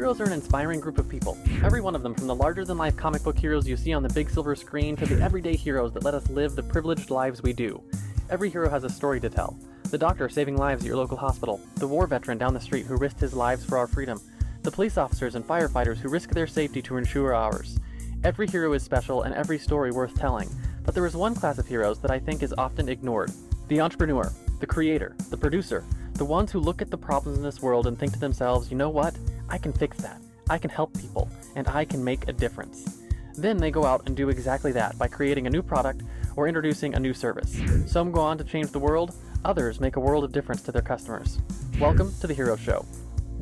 Heroes are an inspiring group of people. Every one of them, from the larger than life comic book heroes you see on the big silver screen to the everyday heroes that let us live the privileged lives we do. Every hero has a story to tell. The doctor saving lives at your local hospital, the war veteran down the street who risked his lives for our freedom, the police officers and firefighters who risk their safety to ensure ours. Every hero is special and every story worth telling, but there is one class of heroes that I think is often ignored the entrepreneur, the creator, the producer, the ones who look at the problems in this world and think to themselves, you know what? I can fix that. I can help people, and I can make a difference. Then they go out and do exactly that by creating a new product or introducing a new service. Some go on to change the world, others make a world of difference to their customers. Welcome to the Hero Show.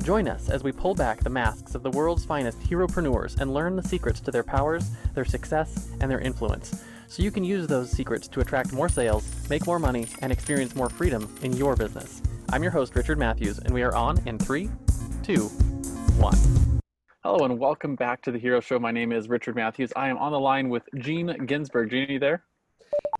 Join us as we pull back the masks of the world's finest heropreneurs and learn the secrets to their powers, their success, and their influence, so you can use those secrets to attract more sales, make more money, and experience more freedom in your business. I'm your host, Richard Matthews, and we are on in three, two, one. Hello, and welcome back to the Hero Show. My name is Richard Matthews. I am on the line with Jean Ginzburg. Jean, are you there?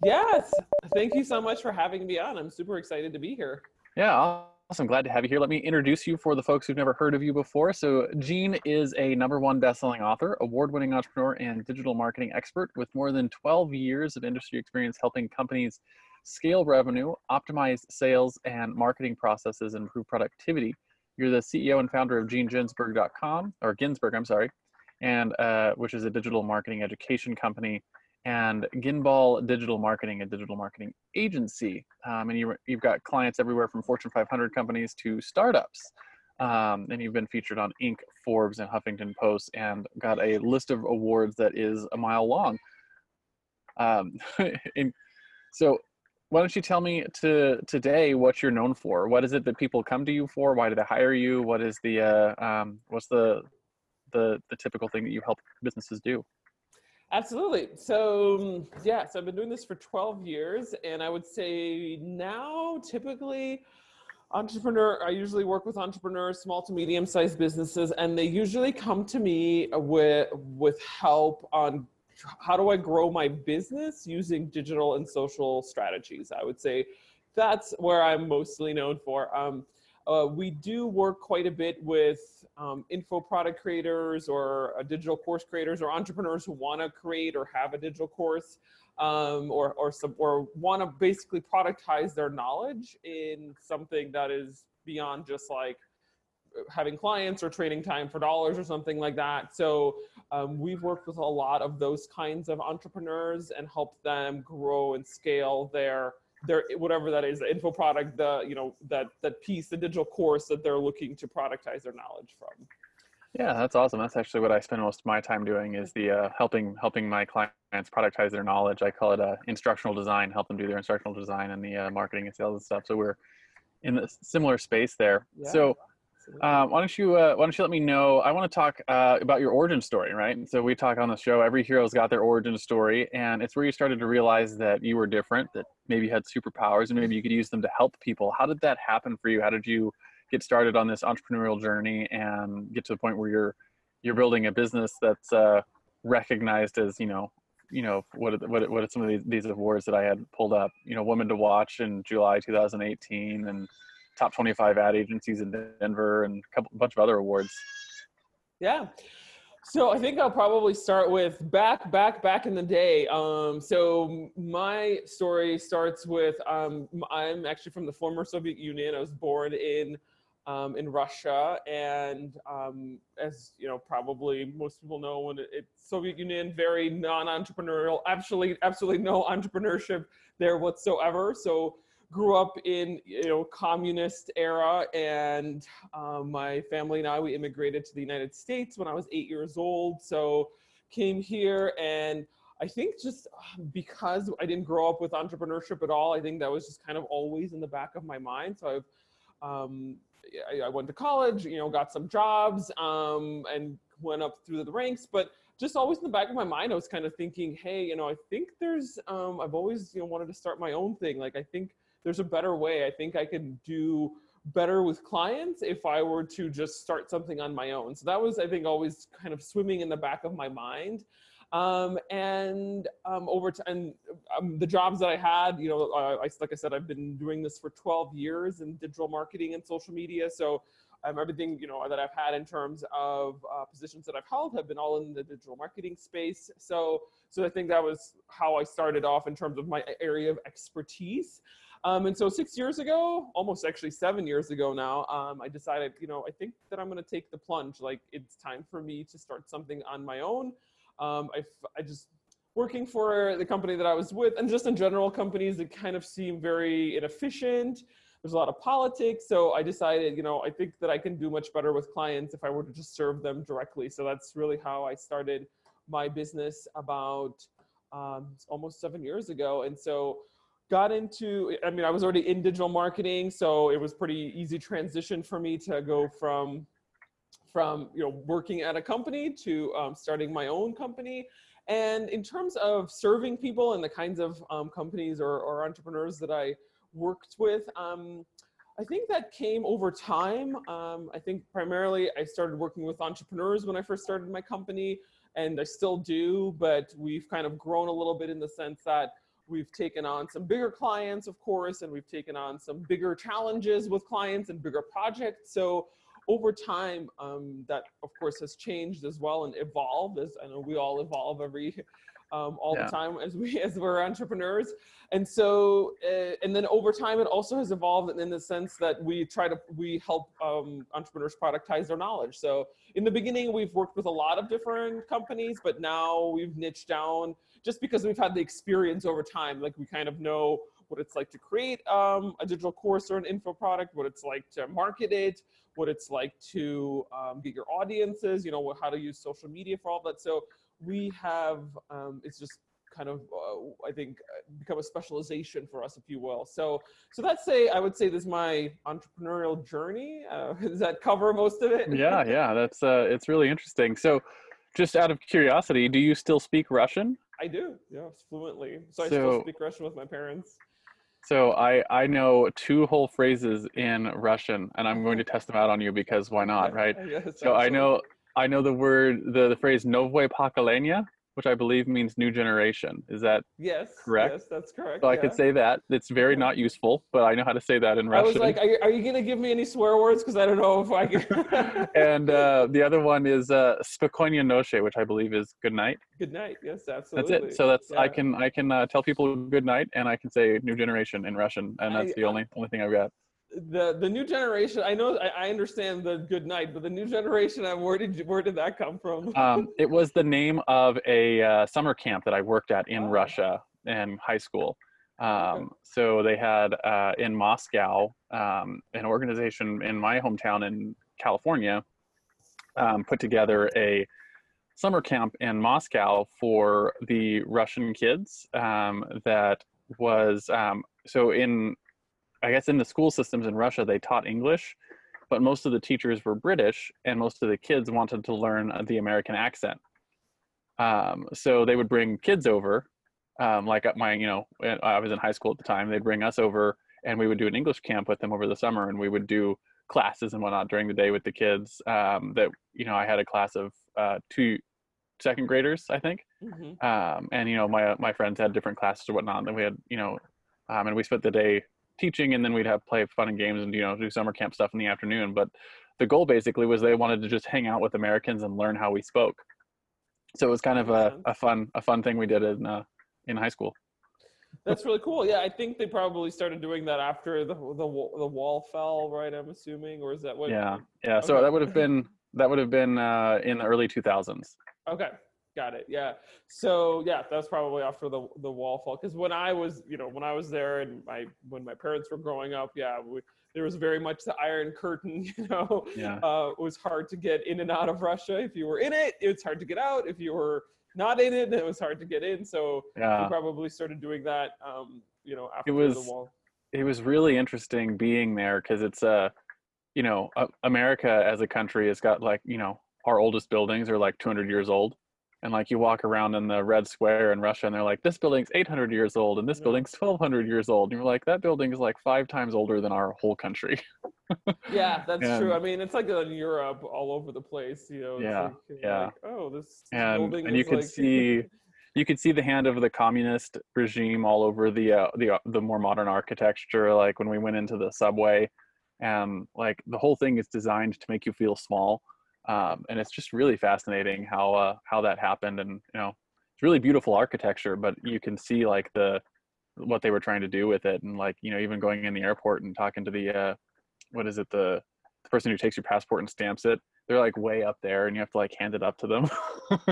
Yes. Thank you so much for having me on. I'm super excited to be here. Yeah, awesome. Glad to have you here. Let me introduce you for the folks who've never heard of you before. So, Jean is a number one best-selling author, award-winning entrepreneur, and digital marketing expert with more than 12 years of industry experience helping companies scale revenue, optimize sales and marketing processes, and improve productivity. You're the CEO and founder of JeanGinzburg.com, or Ginzburg, I'm sorry, and uh, which is a digital marketing education company and Ginball Digital Marketing, a digital marketing agency. Um, and you, you've got clients everywhere from Fortune 500 companies to startups. Um, and you've been featured on Inc., Forbes, and Huffington Post, and got a list of awards that is a mile long. Um, in, so, why don't you tell me to today what you're known for? What is it that people come to you for? Why do they hire you? What is the uh, um, what's the the the typical thing that you help businesses do? Absolutely. So, um, yeah, so I've been doing this for 12 years, and I would say now typically entrepreneur i usually work with entrepreneurs small to medium sized businesses and they usually come to me with with help on how do i grow my business using digital and social strategies? I would say that's where i'm mostly known for. Um, uh, we do work quite a bit with um, info product creators or uh, digital course creators or entrepreneurs who want to create or have a digital course um, or or or want to basically productize their knowledge in something that is beyond just like having clients or trading time for dollars or something like that. So um, we've worked with a lot of those kinds of entrepreneurs and helped them grow and scale their their whatever that is the info product the you know that that piece the digital course that they're looking to productize their knowledge from. Yeah that's awesome. That's actually what i spend most of my time doing is the uh, helping helping my clients productize their knowledge. I call it uh, instructional design help them do their instructional design and the uh, marketing and sales and stuff. So we're in a similar space there. Yeah. so uh, why don't you uh, Why don't you let me know? I want to talk uh, about your origin story, right? So we talk on the show. Every hero's got their origin story, and it's where you started to realize that you were different, that maybe you had superpowers, and maybe you could use them to help people. How did that happen for you? How did you get started on this entrepreneurial journey and get to the point where you're you're building a business that's uh, recognized as you know you know what what what are some of these, these awards that I had pulled up? You know, Women to Watch in July 2018, and top 25 ad agencies in Denver and a couple bunch of other awards. Yeah. So I think I'll probably start with back, back, back in the day. Um, so my story starts with um, I'm actually from the former Soviet Union. I was born in um, in Russia, and um, as you know, probably most people know, when it, Soviet Union very non-entrepreneurial, absolutely, absolutely no entrepreneurship there whatsoever. So grew up in you know communist era and um, my family and i we immigrated to the united states when i was eight years old so came here and i think just um, because i didn't grow up with entrepreneurship at all i think that was just kind of always in the back of my mind so i've um, I, I, went to college you know got some jobs um, and went up through the ranks but just always in the back of my mind i was kind of thinking hey you know i think there's um, i've always you know wanted to start my own thing like i think there's a better way. I think I can do better with clients if I were to just start something on my own. So that was, I think, always kind of swimming in the back of my mind. Um, and um, over time, um, the jobs that I had, you know, I, like I said, I've been doing this for 12 years in digital marketing and social media. So um, everything you know that I've had in terms of uh, positions that I've held have been all in the digital marketing space. So, so I think that was how I started off in terms of my area of expertise. Um, and so six years ago, almost actually seven years ago now, um, I decided, you know, I think that I'm going to take the plunge. Like it's time for me to start something on my own. Um, I, I just working for the company that I was with, and just in general, companies that kind of seem very inefficient there's a lot of politics. So I decided, you know, I think that I can do much better with clients if I were to just serve them directly. So that's really how I started my business about um, almost seven years ago. And so got into, I mean, I was already in digital marketing, so it was pretty easy transition for me to go from from you know working at a company to um, starting my own company and in terms of serving people and the kinds of um, companies or, or entrepreneurs that i worked with. Um, I think that came over time. Um, I think primarily I started working with entrepreneurs when I first started my company, and I still do, but we've kind of grown a little bit in the sense that we've taken on some bigger clients, of course, and we've taken on some bigger challenges with clients and bigger projects. So over time, um, that of course has changed as well and evolved. As I know we all evolve every um, all yeah. the time as we as we're entrepreneurs. And so uh, and then over time it also has evolved in the sense that we try to we help um, entrepreneurs productize their knowledge. So in the beginning we've worked with a lot of different companies but now we've niched down just because we've had the experience over time. Like we kind of know what it's like to create um, a digital course or an info product what it's like to market it what it's like to um, get your audiences you know how to use social media for all that. So we have um, it's just kind of uh, I think uh, become a specialization for us, if you will. So so that's say I would say this is my entrepreneurial journey. Uh, does that cover most of it? yeah, yeah, that's uh, it's really interesting. So just out of curiosity, do you still speak Russian? I do, yes, fluently. So, so I still speak Russian with my parents. So I I know two whole phrases in Russian, and I'm going to test them out on you because why not, right? Yes, so absolutely. I know I know the word, the, the phrase "novoe pokolenia," which I believe means new generation. Is that yes correct? Yes, that's correct. So I could say that. It's very not useful, but I know how to say that in Russian. I was like, are you, are you going to give me any swear words? Because I don't know if I can. and uh, the other one is uh, "spokojnie noche," which I believe is good night. Good night. Yes, absolutely. That's it. So that's yeah. I can I can uh, tell people good night, and I can say new generation in Russian, and that's I, the only only thing I've got the the new generation i know I, I, understand the good night but the new generation where did where did that come from um, it was the name of a uh, summer camp that i worked at in oh. russia in high school um, okay. so they had uh, in moscow um, an organization in my hometown in california um, put together a summer camp in moscow for the russian kids um, that was um, so in I guess in the school systems in Russia, they taught English, but most of the teachers were British, and most of the kids wanted to learn the American accent. Um, so they would bring kids over, um, like at my, you know, I was in high school at the time. They'd bring us over, and we would do an English camp with them over the summer, and we would do classes and whatnot during the day with the kids. Um, that you know, I had a class of uh, two second graders, I think, mm-hmm. um, and you know, my my friends had different classes or whatnot. And we had, you know, um, and we spent the day teaching and then we'd have play fun and games and you know do summer camp stuff in the afternoon. But the goal basically was they wanted to just hang out with americans and learn how we spoke. So it was kind of a, a fun a fun thing we did in uh, in high school. That's really cool. Yeah i think they probably started doing that after the the, the wall fell right i'm assuming or is that what yeah yeah okay. so that would have been that would have been uh, in the early 2000s okay Got it. Yeah. So yeah, that's probably after the the wall fall. Because when I was, you know, when I was there and my when my parents were growing up, yeah, we, there was very much the Iron Curtain. You know, yeah. uh, it was hard to get in and out of Russia. If you were in it, it's hard to get out. If you were not in it, it was hard to get in. So yeah. we probably started doing that. Um, you know, after it was, the wall. It was really interesting being there because it's a, uh, you know, uh, America as a country has got like you know our oldest buildings are like 200 years old and like you walk around in the red square in russia and they're like this building's 800 years old and this building's 1200 years old and you're like that building is like five times older than our whole country. Yeah that's and, true i mean it's like in europe all over the place you know yeah like, yeah. like, oh this building and, and you could like... see you could see the hand of the communist regime all over the uh, the uh, the more modern architecture like when we went into the subway and like the whole thing is designed to make you feel small. Um, and it's just really fascinating how uh, how that happened, and you know, it's really beautiful architecture, but you can see like the what they were trying to do with it, and like you know, even going in the airport and talking to the uh, what is it the the person who takes your passport and stamps it they're like way up there and you have to like hand it up to them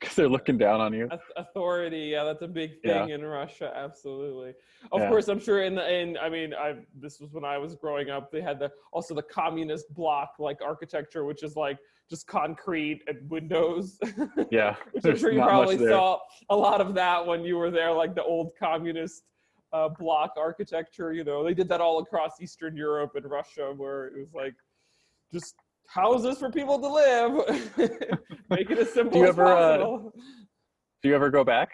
because they're looking down on you authority yeah that's a big thing Yeah. in russia absolutely of Yeah. course i'm sure in the in i mean i this was when i was growing up they had the also the communist block like architecture which is like just concrete and windows. Yeah which i'm sure you probably saw a lot of that when you were there like the old communist uh, block architecture you know? They did that all across eastern europe and russia where it was like just houses for people to live. Make it as simple you as ever, uh, possible. do you ever go back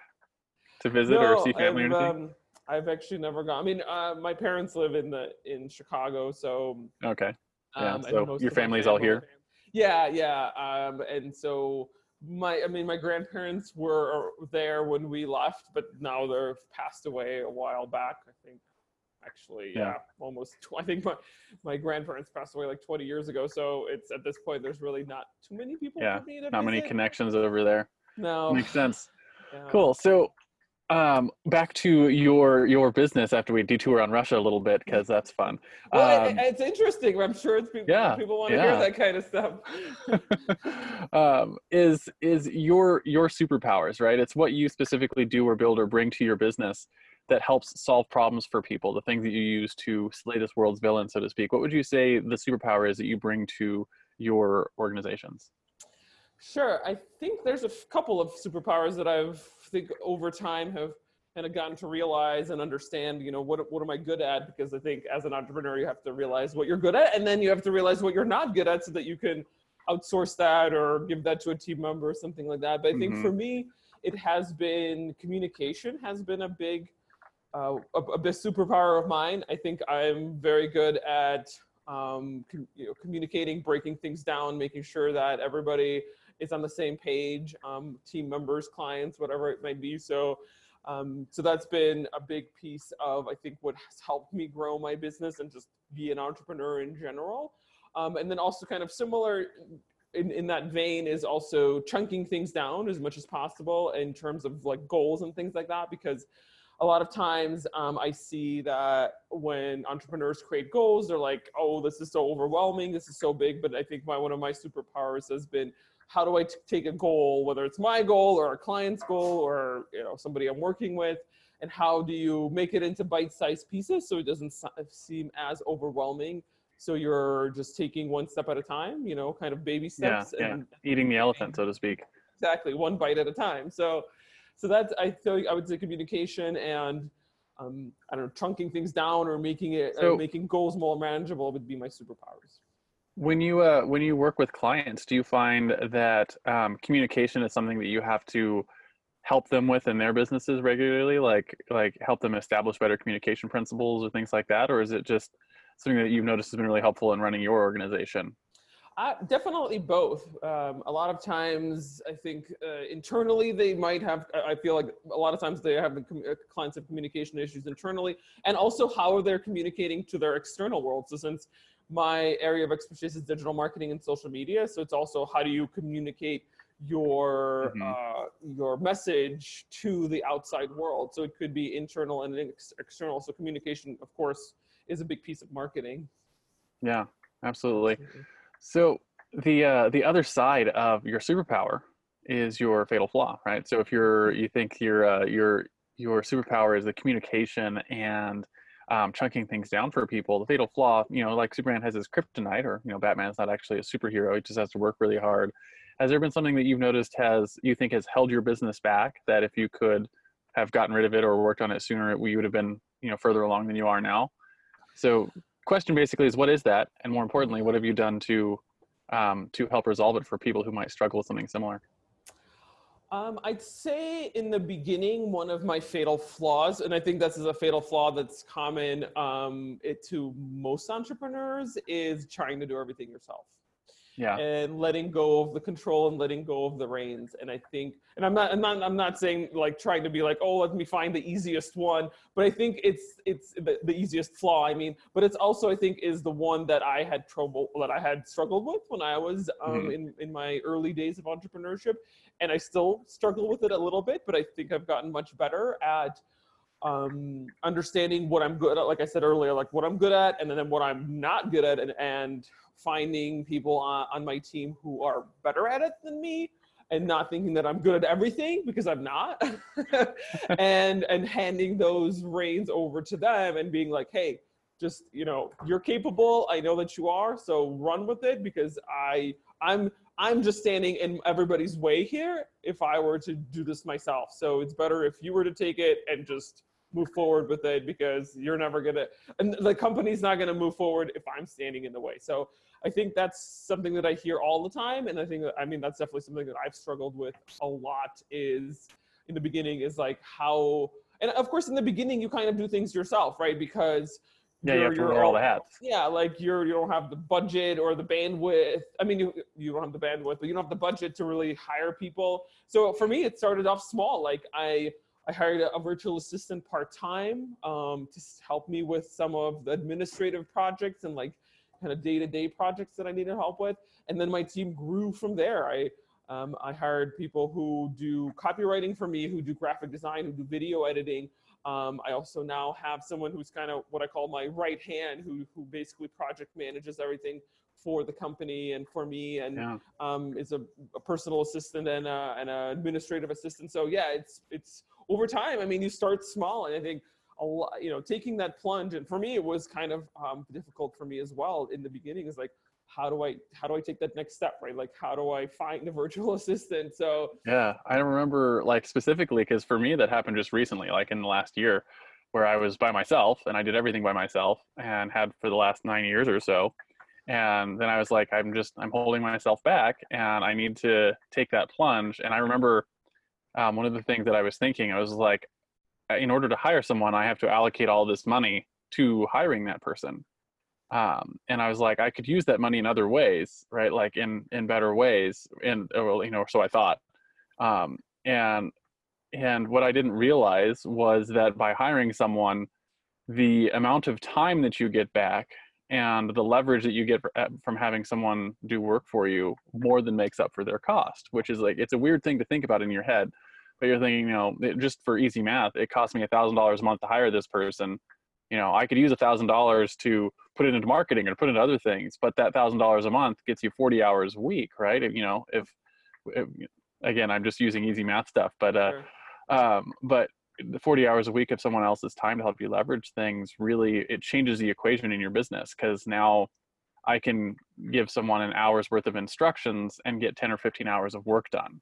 to visit or see family I've, or anything? um, I've actually never gone. I mean, uh, my parents live in the in Chicago, so okay. Yeah, um, and so your family's all here? Yeah, yeah, um, and so my, I mean, my grandparents were there when we left, but now they're passed away a while back. I think, actually, yeah, Yeah. almost. Tw- I think my my grandparents passed away like 20 years ago, so it's at this point there's really not too many people Yeah, for me to not many connections over there No, makes sense yeah. cool so um back to your your business after we detour on russia a little bit because that's fun Well, Um, it's interesting. I'm sure it's people. yeah, people want to yeah. hear that kind of stuff. um, is is your your superpowers right it's what you specifically do or build or bring to your business that helps solve problems for people the things that you use to slay this world's villain so to speak what would you say the superpower is that you bring to your organizations Sure. I think there's a couple of superpowers that I've think over time have kind of gotten to realize and understand. You know, what what am I good at? Because I think as an entrepreneur, you have to realize what you're good at, and then you have to realize what you're not good at, so that you can outsource that or give that to a team member or something like that. But I think Mhm. for me, it has been communication has been a big uh, a, a big superpower of mine. I think I'm very good at um, com- you know, communicating, breaking things down, making sure that everybody is on the same page, um, team members, clients, whatever it might be. So, um, so that's been a big piece of I think what has helped me grow my business and just be an entrepreneur in general. Um, and then also kind of similar in, in that vein is also chunking things down as much as possible in terms of like goals and things like that because a lot of times um, I see that when entrepreneurs create goals, they're like, "Oh, this is so overwhelming. This is so big." But I think my one of my superpowers has been how do I t- take a goal, whether it's my goal or a client's goal or you know somebody I'm working with, and how do you make it into bite-sized pieces so it doesn't s- seem as overwhelming. So you're just taking one step at a time, you know, kind of baby steps, yeah. and eating the elephant so to speak exactly one bite at a time so so that's i feel i would say communication and um, i don't know chunking things down or making it uh, making goals more manageable would be my superpowers when you uh, when you work with clients do you find that um, communication is something that you have to help them with in their businesses regularly like like help them establish better communication principles or things like that or is it just something that you've noticed has been really helpful in running your organization Uh, definitely both. Um, a lot of times, I think uh, internally they might have. I feel like a lot of times they have the com- uh, clients have communication issues internally, and also how are they're communicating to their external world. So since my area of expertise is digital marketing and social media, so it's also how do you communicate your Mhm. uh, your message to the outside world. So it could be internal and ex- external. So communication, of course, is a big piece of marketing. yeah absolutely So the uh, the other side of your superpower is your fatal flaw, right? So if you're you think your uh, your your superpower is the communication and um, chunking things down for people, the fatal flaw, you know, like Superman has his kryptonite, or you know, Batman's not actually a superhero; he just has to work really hard. Has there been something that you've noticed has you think has held your business back that if you could have gotten rid of it or worked on it sooner, we would have been you know further along than you are now? So question basically is what is that and more importantly what have you done to um, to help resolve it for people who might struggle with something similar Um, I'd say in the beginning, one of my fatal flaws, and I think this is a fatal flaw that's common um, it, to most entrepreneurs, is trying to do everything yourself. Yeah. and letting go of the control and letting go of the reins. And I think, and I'm not, I'm not, I'm not saying like trying to be like, oh, let me find the easiest one, but I think it's, it's the, the easiest flaw. I mean, but it's also, I think, is the one that I had trouble, that I had struggled with when I was um, Mhm. in in my early days of entrepreneurship, and I still struggle with it a little bit, but I think I've gotten much better at um understanding what i'm good at like i said earlier like what i'm good at and then what i'm not good at and, and finding people on, on my team who are better at it than me and not thinking that i'm good at everything because i'm not. And and handing those reins over to them and being like hey just you know you're capable. I know that you are so run with it because i i'm i'm just standing in everybody's way here if i were to do this myself. So it's better if you were to take it and just move forward with it because you're never gonna and the company's not gonna move forward if i'm standing in the way. So i think that's something that i hear all the time and i think that, i mean that's definitely something that i've struggled with a lot is in the beginning is like how and of course in the beginning you kind of do things yourself right because Yeah, you you're- have to you're wear all the hats. yeah, like you're you don't have the budget or the bandwidth. I mean, you you don't have the bandwidth, but you don't have the budget to really hire people. So for me, it started off small. Like I I hired a, a virtual assistant part time um, to help me with some of the administrative projects and like kind of day to day projects that I needed help with. And then my team grew from there. I um, I hired people who do copywriting for me, who do graphic design, who do video editing. Um, I also now have someone who's kind of what I call my right hand, who who basically project manages everything for the company and for me, and Yeah. um, is a, a personal assistant and an administrative assistant. So yeah, it's it's over time. I mean, you start small, and I think lot, you know, taking that plunge, and for me, it was kind of um, difficult for me as well in the beginning. Is like, how do I how do I take that next step, right? Like, how do I find a virtual assistant? So Yeah, I remember like specifically because for me that happened just recently, like in the last year, where I was by myself and I did everything by myself and had for the last nine years or so. And then I was like, I'm just I'm holding myself back and I need to take that plunge. And I remember um, one of the things that I was thinking, I was like, in order to hire someone, I have to allocate all this money to hiring that person. Um, and I was like, I could use that money in other ways, right? Like in in better ways. And well, you know, so I thought um, and and what i didn't realize was that by hiring someone the amount of time that you get back and the leverage that you get uh, from having someone do work for you more than makes up for their cost which is like it's a weird thing to think about in your head but you're thinking you know it, just for easy math it cost me a thousand dollars a month to hire this person. You know i could use a thousand dollars to put it into marketing or put it into other things but that thousand dollars a month gets you 40 hours a week right? If, you know if, if again i'm just using easy math stuff but uh sure. um but the 40 hours a week of someone else's time to help you leverage things really it changes the equation in your business because now i can give someone an hour's worth of instructions and get 10 or 15 hours of work done.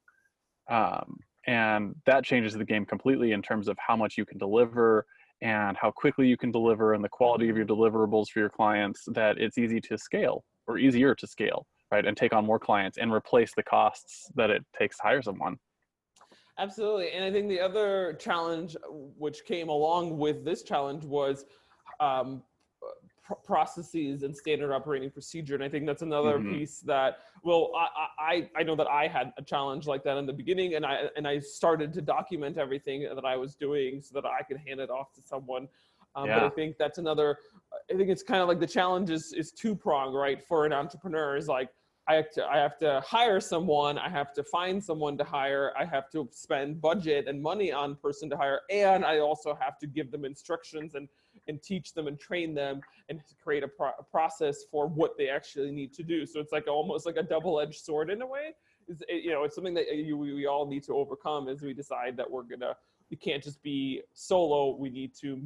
Um, and that changes the game completely in terms of how much you can deliver and how quickly you can deliver and the quality of your deliverables for your clients that it's easy to scale or easier to scale right and take on more clients and replace the costs that it takes to hire someone Absolutely. And I think the other challenge which came along with this challenge was um, pr- processes and standard operating procedure. And I think that's another Mhm. piece that, well, I, I, I know that I had a challenge like that in the beginning and I, and I started to document everything that I was doing so that I could hand it off to someone. Um, But I think that's another, I think it's kind of like the challenge is, is two prong, right? For an entrepreneur is like, I have to I have to hire someone, I have to find someone to hire, I have to spend budget and money on person to hire, and I also have to give them instructions and and teach them and train them and create a, pro- a process for what they actually need to do. So it's like almost like a double-edged sword in a way. Is it- you know it's something that you, we we all need to overcome as we decide that we're gonna we can't just be solo. We need to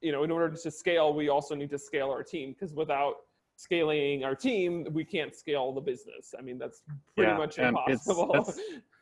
you know in order to scale, we also need to scale our team because without scaling our team, we can't scale the business. I mean, that's pretty Yeah, much and it's- impossible.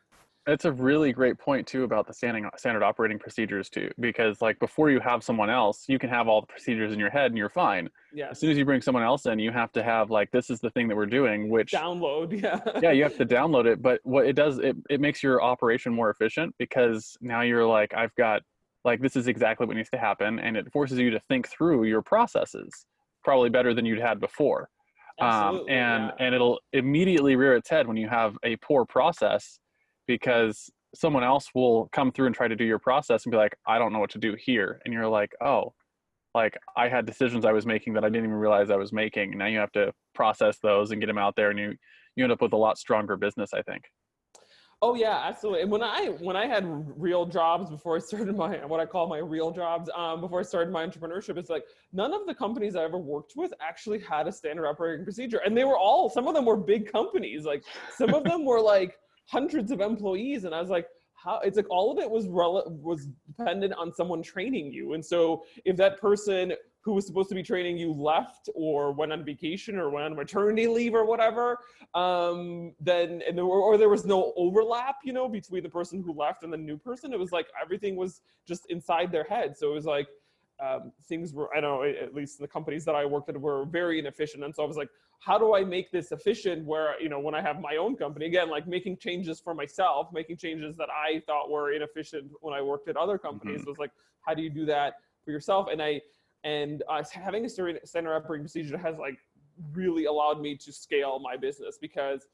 that's- a really great point too about the standing standard operating procedures too, because like before you have someone else, you can have all the procedures in your head and you're fine. yeah. As soon as you bring someone else in, you have to have like this is the thing that we're doing, which Download, yeah. yeah, you have to download it. But what it does, it it makes your operation more efficient because now you're like I've got like this is exactly what needs to happen, and it forces you to think through your processes probably better than you'd had before. um, Absolutely, and yeah. and it'll immediately rear its head when you have a poor process because someone else will come through and try to do your process and be like i don't know what to do here and you're like oh like i had decisions i was making that i didn't even realize i was making now you have to process those and get them out there and you you end up with a lot stronger business i think Oh yeah, absolutely. And when I when I had real jobs before I started my what I call my real jobs um, before I started my entrepreneurship, it's like none of the companies I ever worked with actually had a standard operating procedure, and they were all some of them were big companies. Like some of them were like hundreds of employees, and I was like, how? It's like all of it was rel- was dependent on someone training you, and so if that person who was supposed to be training you left or went on vacation or went on maternity leave or whatever um then and there were, or there was no overlap you know between the person who left and the new person it was like everything was just inside their head so it was like um, things were i don't know at least the companies that i worked at were very inefficient. And so i was like how do i make this efficient where you know when i have my own company again like making changes for myself making changes that i thought were inefficient when i worked at other companies was like how do you do that for yourself? And i and uh, having a standard operating procedure has like really allowed me to scale my business because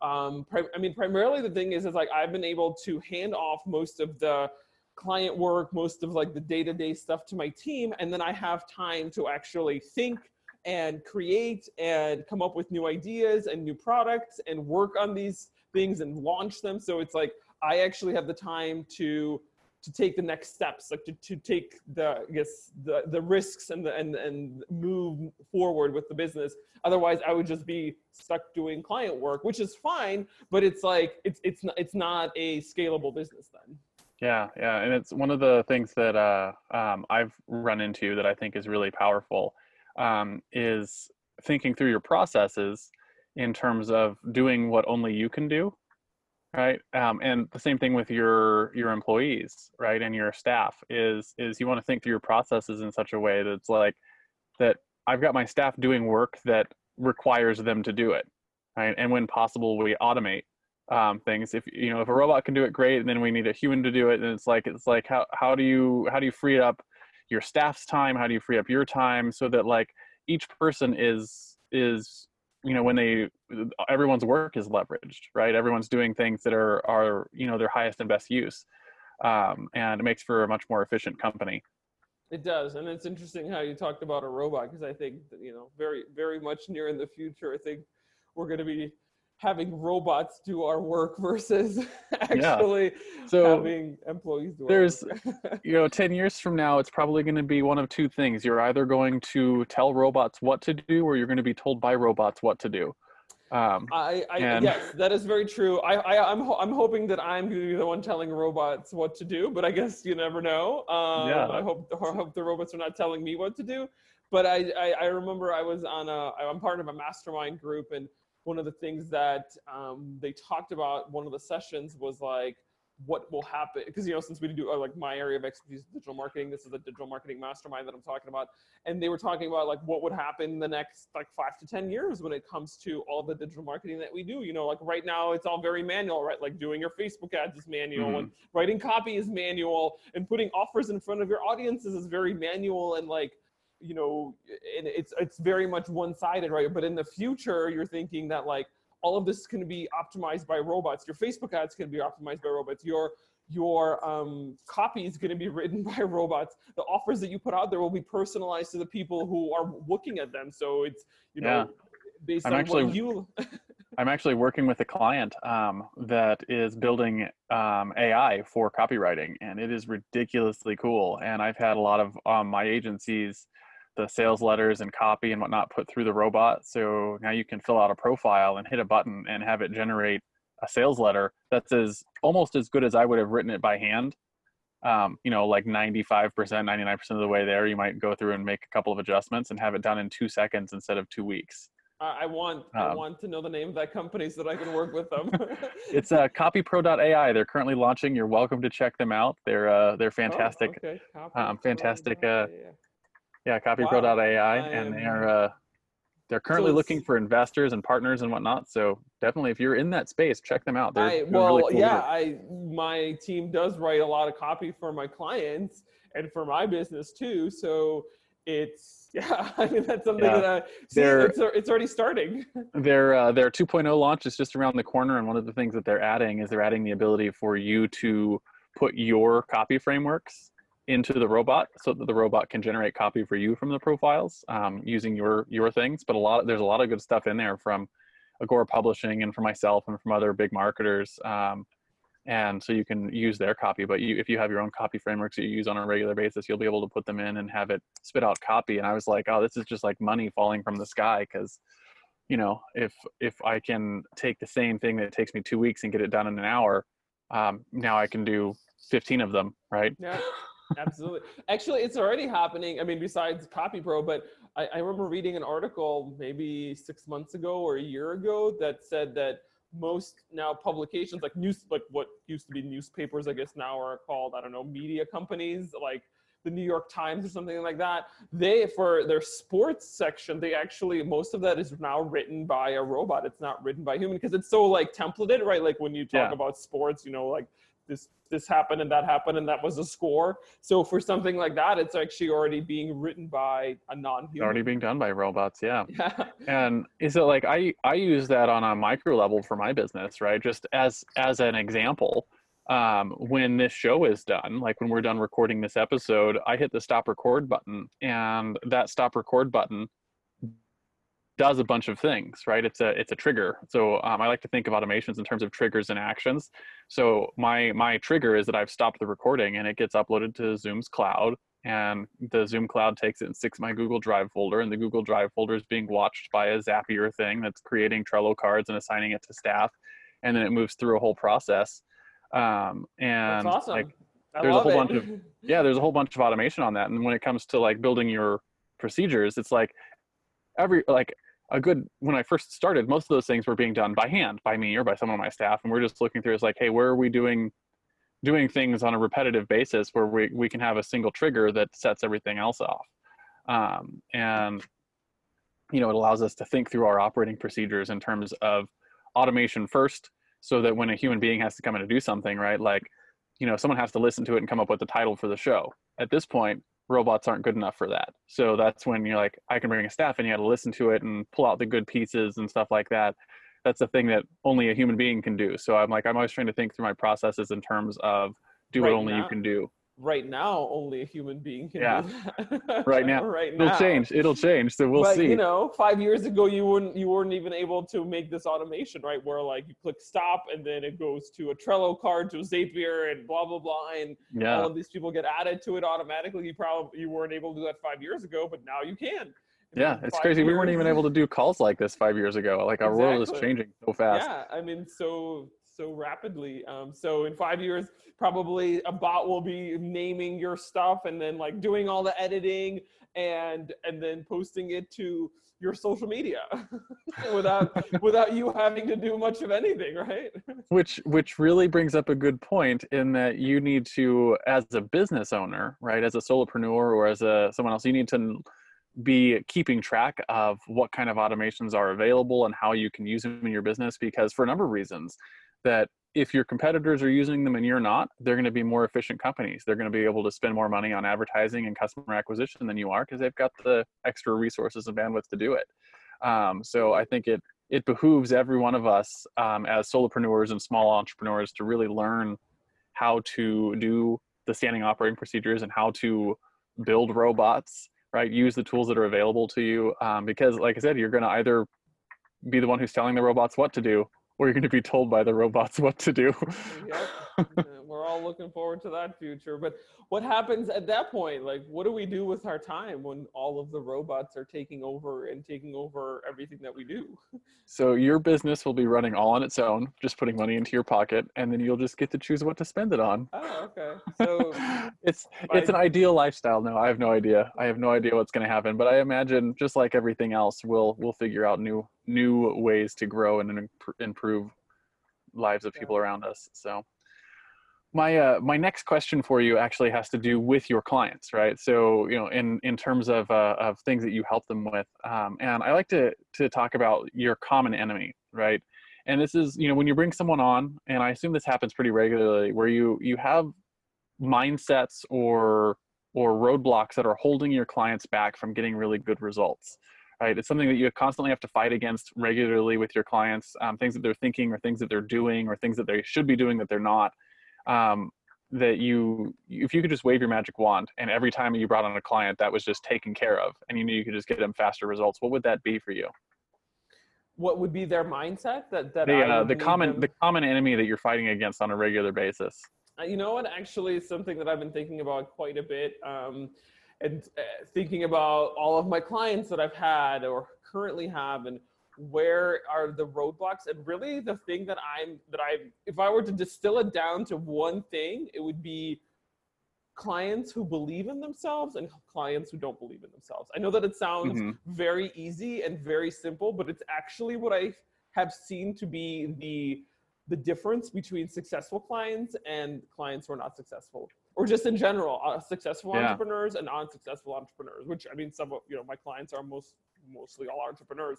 um, pri- I mean, primarily the thing is, is like I've been able to hand off most of the client work, most of like the day-to-day stuff to my team, and then I have time to actually think and create and come up with new ideas and new products and work on these things and launch them. So it's like I actually have the time to to take the next steps, like to, to take the I guess the the risks and the and and move forward with the business. Otherwise, I would just be stuck doing client work, which is fine, but it's like it's it's not it's not a scalable business then. Yeah, yeah, and it's one of the things that uh, um, I've run into that I think is really powerful um, is thinking through your processes in terms of doing what only you can do, right? Um, and the same thing with your your employees, right, and your staff is is you want to think through your processes in such a way that it's like that I've got my staff doing work that requires them to do it, right? And when possible, we automate um, things. If you know if a robot can do it, great. And then we need a human to do it. And it's like it's like how how do you how do you free up your staff's time? How do you free up your time so that like each person is is you know when they everyone's work is leveraged right everyone's doing things that are are you know their highest and best use um, and it makes for a much more efficient company It does, and it's interesting how you talked about a robot because I think you know very very much near in the future. I think we're going to be having robots do our work versus actually So, having employees do there's- work. you know 10 years from now it's probably going to be one of two things you're either going to tell robots what to do or you're going to be told by robots what to do um, I, I And- yes, that is very true. I, I I'm ho- I'm hoping that I'm going to be the one telling robots what to do, but I guess you never know. Um, Yeah. I hope I hope the robots are not telling me what to do. But I, I I remember I was on a I'm part of a mastermind group, and one of the things that um, they talked about one of the sessions was like what will happen because you know since we do uh, like my area of expertise is digital marketing this is a digital marketing mastermind that i'm talking about and they were talking about like what would happen in the next like five to ten years when it comes to all the digital marketing that we do you know like right now it's all very manual right? Like doing your facebook ads is manual and writing copy is manual and putting offers in front of your audiences is very manual and like you know and it's it's very much one-sided right? But in the future you're thinking that like all of this can be optimized by robots. Your facebook ads can be optimized by robots. Your your um, copy is going to be written by robots. The offers that you put out there will be personalized to the people who are looking at them. So it's you know Yeah. based I'm on actually- what you i'm actually working with a client um, that is building um, ai for copywriting and it is ridiculously cool. And i've had a lot of um, my agencies the sales letters and copy and whatnot put through the robot so now you can fill out a profile and hit a button and have it generate a sales letter that's as almost as good as i would have written it by hand um, you know like 95% 99% of the way there you might go through and make a couple of adjustments and have it done in two seconds instead of two weeks I I want I Um, want to know the name of that company so that I can work with them. it's uh, copypro.ai they're currently launching you're welcome to check them out they're uh, they're Oh, fantastic okay. Um, fantastic, uh. Yeah copypro.ai I and they're uh, they're currently it's- looking for investors and partners and whatnot so definitely if you're in that space check them out they're I, well, really cool yeah. I my team does write a lot of copy for my clients and for my business too. So it's yeah. I mean, that's something Yeah. that I see. It's, it's already starting. their uh, their 2.0 launch is just around the corner and one of the things that they're adding is they're adding the ability for you to put your copy frameworks into the robot so that the robot can generate copy for you from the profiles um, using your your things but a lot of, there's a lot of good stuff in there from agora publishing and from myself and from other big marketers um, and so you can use their copy but you, if you have your own copy frameworks that you use on a regular basis you'll be able to put them in and have it spit out copy and i was like oh this is just like money falling from the sky because you know if if i can take the same thing that takes me two weeks and get it done in an hour um, now i can do 15 of them right? Yeah, absolutely. Actually, it's already happening. I mean, besides Copy Pro, but I, I remember reading an article maybe six months ago or a year ago that said that most now publications like news like what used to be newspapers i guess now are called i don't know media companies like the new york times or something like that they for their sports section they actually most of that is now written by a robot it's not written by human because it's so like templated right like when you talk Yeah. about sports you know like this this happened and that happened and that was a score. So for something like that it's actually already being written by a non-human. Already being done by robots yeah. Yeah. And is it like i i use that on a micro level for my business right? Just as as an example um when this show is done like when we're done recording this episode i hit the stop record button and that stop record button does a bunch of things right it's a it's a trigger so um, i like to think of automations in terms of triggers and actions so my my trigger is that i've stopped the recording and it gets uploaded to zoom's cloud and the Zoom cloud takes it and sticks my Google Drive folder, and the Google Drive folder is being watched by a Zapier thing that's creating Trello cards and assigning it to staff, and then it moves through a whole process. Um, and that's awesome like, there's a whole it. bunch of- yeah, there's a whole bunch of automation on that. And when it comes to like building your procedures, it's like every like a good when I first started, most of those things were being done by hand, by me or by someone on my staff, and we're just looking through. It's like, hey, where are we doing doing things on a repetitive basis where we we can have a single trigger that sets everything else off, um, and you know it allows us to think through our operating procedures in terms of automation first, so that when a human being has to come in to do something, right, like you know someone has to listen to it and come up with the title for the show. At this point, robots aren't good enough for that. So that's when you're like, I can bring a staff and you got to listen to it and pull out the good pieces and stuff like that. That's a thing that only a human being can do. So I'm like, I'm always trying to think through my processes in terms of do Right what only now- you can do. Right now only a human being can Yeah. do that. Right now. right It'll now change. It'll change. So we'll but see. you know five years ago you wouldn't you weren't even able to make this automation right where like you click stop and then it goes to a trello card to zapier and blah blah blah and all of these people get added to it automatically you probably you weren't able to do that five years ago but now you can Yeah. It's crazy. We weren't even able to do calls like this five years ago. Like our world is changing so fast. Yeah, I mean, so so rapidly. Um, so in five years, probably a bot will be naming your stuff and then like doing all the editing and and then posting it to your social media without without you having to do much of anything, right? which which really brings up a good point in that you need to as a business owner right as a solopreneur or as a someone else you need to be keeping track of what kind of automations are available and how you can use them in your business because for a number of reasons that if your competitors are using them and you're not they're going to be more efficient companies. They're going to be able to spend more money on advertising and customer acquisition than you are because they've got the extra resources and bandwidth to do it. Um, so i think it it behooves every one of us um, as solopreneurs and small entrepreneurs to really learn how to do the standing operating procedures and how to build robots right? Use the tools that are available to you um, because like i said you're going to either be the one who's telling the robots what to do or you're going to be told by the robots what to do yep. All looking forward to that future. But what happens at that point? Like, what do we do with our time when all of the robots are taking over and taking over everything that we do? so your business will be running all on its own just putting money into your pocket and then you'll just get to choose what to spend it on Oh, okay. So it's it's an ideal lifestyle no i have no idea i have no idea what's going to happen but i imagine just like everything else we'll we'll figure out new new ways to grow and imp- improve lives of people around us so my uh, my next question for you actually has to do with your clients right? So you know in in terms of uh, of things that you help them with um, and i like to to talk about your common enemy right? And this is you know when you bring someone on and i assume this happens pretty regularly where you you have mindsets or or roadblocks that are holding your clients back from getting really good results right? It's something that you constantly have to fight against regularly with your clients um, things that they're thinking or things that they're doing or things that they should be doing that they're not um, that you if you could just wave your magic wand and every time you brought on a client that was just taken care of and you knew you could just get them faster results what would that be for you? What would be their mindset that that the, I uh, the common them- the common enemy that you're fighting against on a regular basis. Uh, you know what? Actually is something that i've been thinking about quite a bit um, and uh, thinking about all of my clients that i've had or currently have and where are the roadblocks and really the thing that i'm that i if i were to distill it down to one thing it would be clients who believe in themselves and clients who don't believe in themselves i know that it sounds Mhm. very easy and very simple but it's actually what i have seen to be the the difference between successful clients and clients who are not successful or just in general uh, successful Yeah. entrepreneurs and unsuccessful entrepreneurs which i mean some of you know my clients are most mostly all entrepreneurs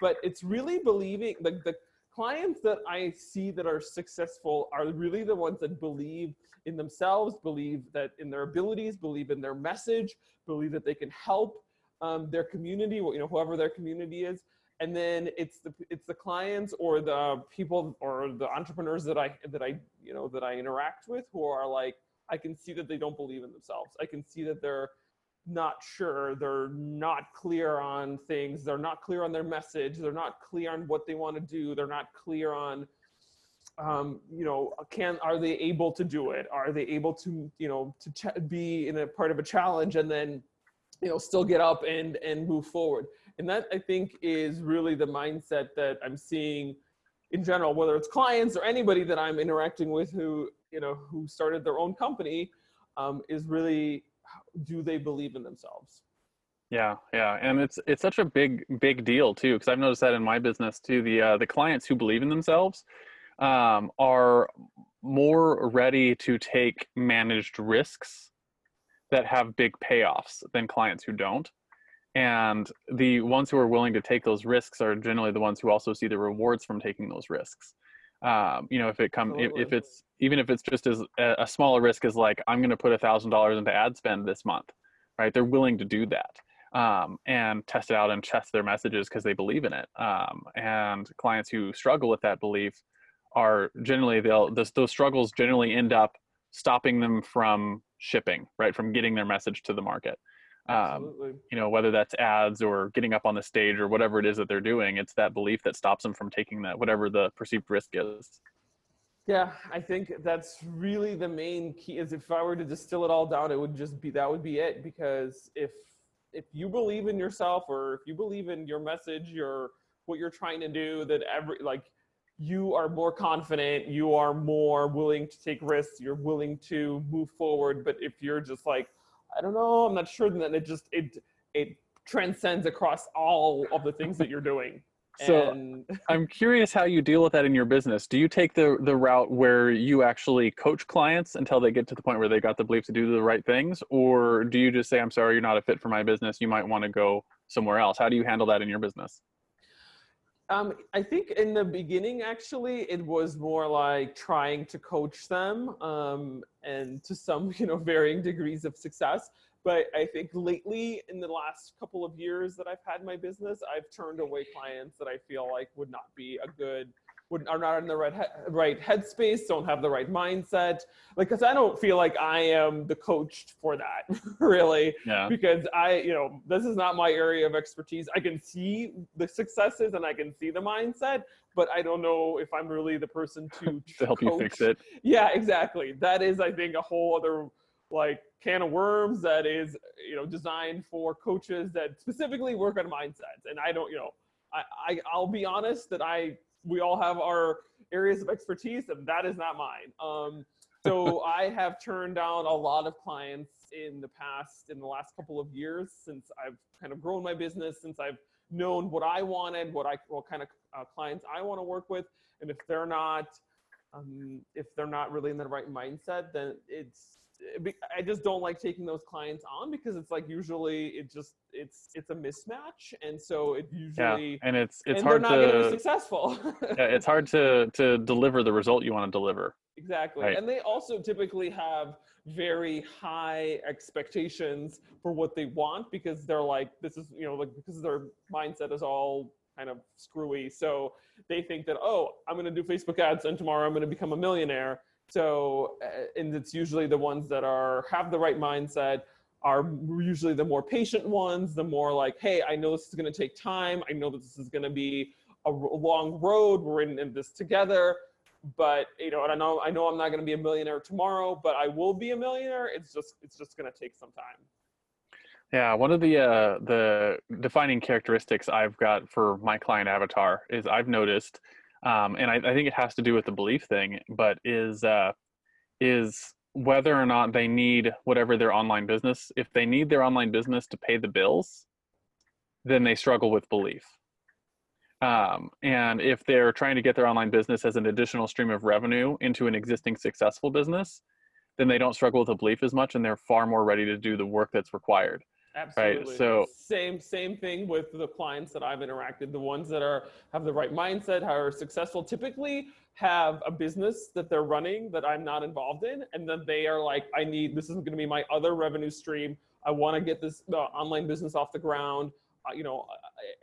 but it's really believing the, the clients that i see that are successful are really the ones that believe in themselves believe that in their abilities believe in their message believe that they can help um, their community you know whoever their community is and then it's the it's the clients or the people or the entrepreneurs that I that I you know that I interact with who are like I can see that they don't believe in themselves. I can see that they're not sure, they're not clear on things, they're not clear on their message, they're not clear on what they want to do, they're not clear on um, you know, can are they able to do it? Are they able to, you know, to ch- be in a part of a challenge and then, you know, still get up and and move forward? And that I think is really the mindset that I'm seeing in general, whether it's clients or anybody that I'm interacting with who, you know, who started their own company, um, is really do they believe in themselves? Yeah, yeah, and it's it's such a big big deal too because I've noticed that in my business too. The uh, the clients who believe in themselves um, are more ready to take managed risks that have big payoffs than clients who don't. And the ones who are willing to take those risks are generally the ones who also see the rewards from taking those risks. Um, you know, if it come if, if it's even if it's just as a, a smaller risk as like I'm going to put a thousand dollars into ad spend this month, right? They're willing to do that um, and test it out and test their messages because they believe in it. Um, and clients who struggle with that belief are generally they'll those struggles generally end up stopping them from shipping, right? From getting their message to the market. Um, you know, whether that's ads or getting up on the stage or whatever it is that they're doing, it's that belief that stops them from taking that whatever the perceived risk is. Yeah, I think that's really the main key. Is if I were to distill it all down, it would just be that would be it. Because if if you believe in yourself, or if you believe in your message, your what you're trying to do, that every like you are more confident, you are more willing to take risks, you're willing to move forward. But if you're just like, I don't know, I'm not sure, then it just it it transcends across all of the things that you're doing. So and I'm curious how you deal with that in your business. Do you take the the route where you actually coach clients until they get to the point where they got the belief to do the right things, or do you just say, "I'm sorry, you're not a fit for my business. You might want to go somewhere else"? How do you handle that in your business? Um, I think in the beginning, actually, it was more like trying to coach them, um, and to some, you know, varying degrees of success. But I think lately, in the last couple of years that I've had my business, I've turned away clients that I feel like would not be a good, would are not in the right he- right headspace, don't have the right mindset. Like, cause I don't feel like I am the coach for that, really Yeah, because I, you know, this is not my area of expertise. I can see the successes and I can see the mindset, but I don't know if I'm really the person to, to help you fix it. Yeah, exactly. That is, I think, a whole other like can of worms that is, you know, designed for coaches that specifically work on mindsets. And I don't, you know, I, I I'll be honest that I we all have our areas of expertise, and that is not mine. Um, so I have turned down a lot of clients in the past, in the last couple of years, since I've kind of grown my business, since I've known what I wanted, what I what kind of uh, clients I want to work with, and if they're not, um, if they're not really in the right mindset, then it's. I just don't like taking those clients on because it's like usually it just it's it's a mismatch, and so it usually Yeah, and it's it's and hard they're not to be successful. yeah, it's hard to to deliver the result you want to deliver. Exactly. Right. And they also typically have very high expectations for what they want because they're like this is you know like because their mindset is all kind of screwy so they think that oh i'm going to do facebook ads and tomorrow i'm going to become a millionaire so uh, and it's usually the ones that are have the right mindset are usually the more patient ones the more like hey i know this is going to take time i know that this is going to be a long road we're in, in this together but you know, and I know I know I'm not going to be a millionaire tomorrow, but I will be a millionaire. It's just it's just going to take some time. Yeah, one of the uh, the defining characteristics I've got for my client avatar is I've noticed, um, and I, I, think it has to do with the belief thing, but is uh, is whether or not they need whatever their online business. If they need their online business to pay the bills, then they struggle with belief. Um, and if they're trying to get their online business as an additional stream of revenue into an existing successful business, then they don't struggle with a belief as much and they're far more ready to do the work that's required. Absolutely. Right. So same same thing with the clients that I've interacted. The ones that are have the right mindset, are successful, typically have a business that they're running that I'm not involved in, and then they are like, I need this is going to be my other revenue stream. I want to get this uh, online business off the ground. Uh, you know,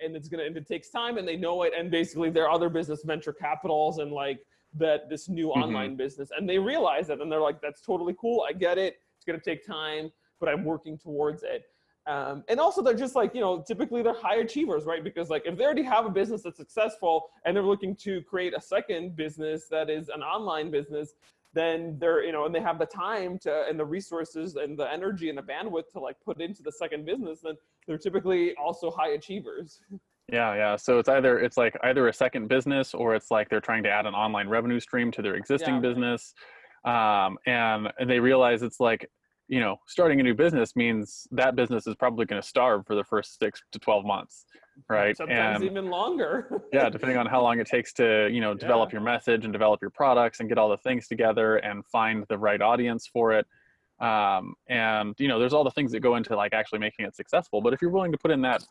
and it's gonna and it takes time and they know it and basically their other business venture capitals and like that this new mm-hmm. online business and they realize it and they're like that's totally cool i get it it's gonna take time but i'm working towards it um, and also they're just like you know typically they're high achievers right? Because like if they already have a business that's successful and they're looking to create a second business that is an online business then they're you know and they have the time to and the resources and the energy and the bandwidth to like put into the second business then they're typically also high achievers. Yeah yeah. So it's either it's like either a second business or it's like they're trying to add an online revenue stream to their existing yeah. business. Um, and they realize it's like you know starting a new business means that business is probably going to starve for the first six to 12 months right? Sometimes and, even longer. Yeah depending on how long it takes to you know develop yeah. your message and develop your products and get all the things together and find the right audience for it. Um, and you know there's all the things that go into like actually making it successful. But if you're willing to put in that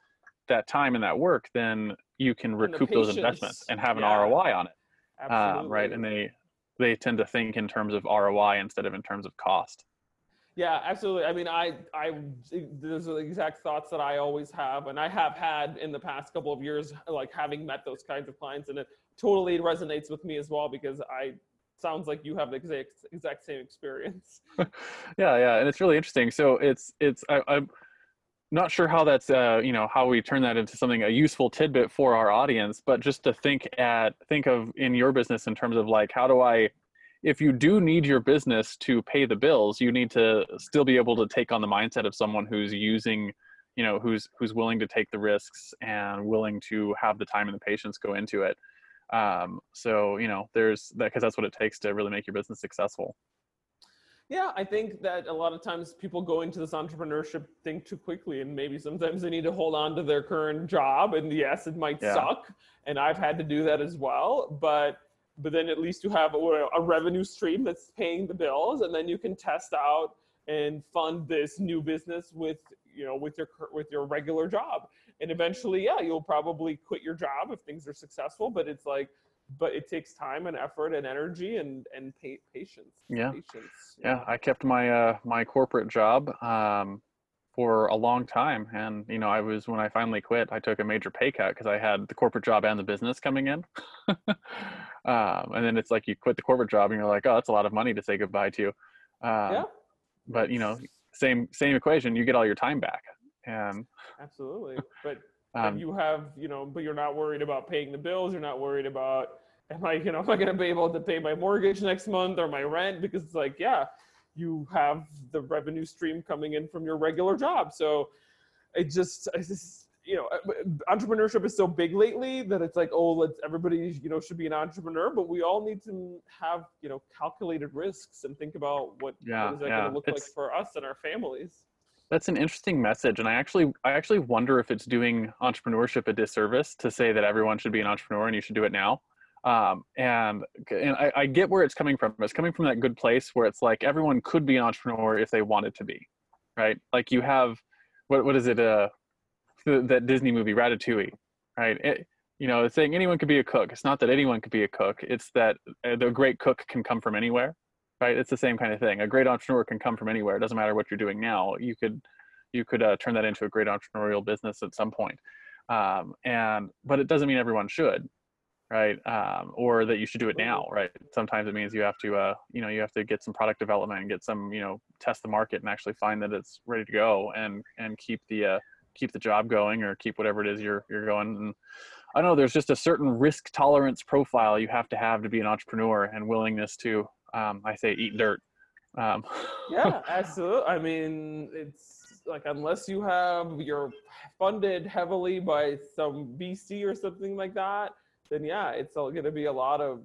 that time and that work then you can recoup those investments and have an yeah. roi on it. Um, right? And they they tend to think in terms of roi instead of in terms of cost yeah, absolutely. I mean, I, I, those are the exact thoughts that I always have, and I have had in the past couple of years, like having met those kinds of clients, and it totally resonates with me as well because I sounds like you have the exact exact same experience. yeah, yeah, and it's really interesting. So it's it's I, I'm not sure how that's uh, you know how we turn that into something a useful tidbit for our audience, but just to think at think of in your business in terms of like how do I if you do need your business to pay the bills, you need to still be able to take on the mindset of someone who's using, you know, who's who's willing to take the risks and willing to have the time and the patience go into it. Um, so you know, there's that because that's what it takes to really make your business successful. Yeah, I think that a lot of times people go into this entrepreneurship thing too quickly, and maybe sometimes they need to hold on to their current job. And yes, it might yeah. suck, and I've had to do that as well. But but then at least you have a, a revenue stream that's paying the bills and then you can test out and fund this new business with you know with your with your regular job. And eventually yeah you'll probably quit your job if things are successful but it's like but it takes time and effort and energy and and pa- patience. Yeah. Patience, yeah. i kept my uh my corporate job um for a long time. And you know i was when i finally quit i took a major pay cut because i had the corporate job and the business coming in Um, and then it's like you quit the corporate job and you're like, oh, that's a lot of money to say goodbye to. Um, yeah. But you know, same same equation. You get all your time back. And absolutely, but um, you have you know, but you're not worried about paying the bills. You're not worried about am I you know am I going to be able to pay my mortgage next month or my rent because it's like yeah, you have the revenue stream coming in from your regular job. So it just it's just you know, uh, entrepreneurship is so big lately that it's like, oh, let's everybody, you know, should be an entrepreneur, but we all need to have, you know, calculated risks and think about what, yeah, what is that yeah. going to look it's, like for us and our families. That's an interesting message, and I actually, I actually wonder if it's doing entrepreneurship a disservice to say that everyone should be an entrepreneur and you should do it now. Um, and and I, I get where it's coming from. It's coming from that good place where it's like everyone could be an entrepreneur if they wanted to be, right? Like you have, what what is it? Uh, that Disney movie Ratatouille, right? It, you know, it's saying anyone could be a cook. It's not that anyone could be a cook. It's that uh, the great cook can come from anywhere, right? It's the same kind of thing. A great entrepreneur can come from anywhere. It doesn't matter what you're doing now. You could you could uh, turn that into a great entrepreneurial business at some point. Um, and but it doesn't mean everyone should, right? Um, or that you should do it now, right? Sometimes it means you have to uh, you know you have to get some product development and get some you know test the market and actually find that it's ready to go and and keep the uh, keep the job going or keep whatever it is you're you're going and I know there's just a certain risk tolerance profile you have to have to be an entrepreneur and willingness to, um, I say, eat dirt. Um, yeah, absolutely. I mean, it's like unless you have you're funded heavily by some VC or something like that, then yeah, it's all going to be a lot of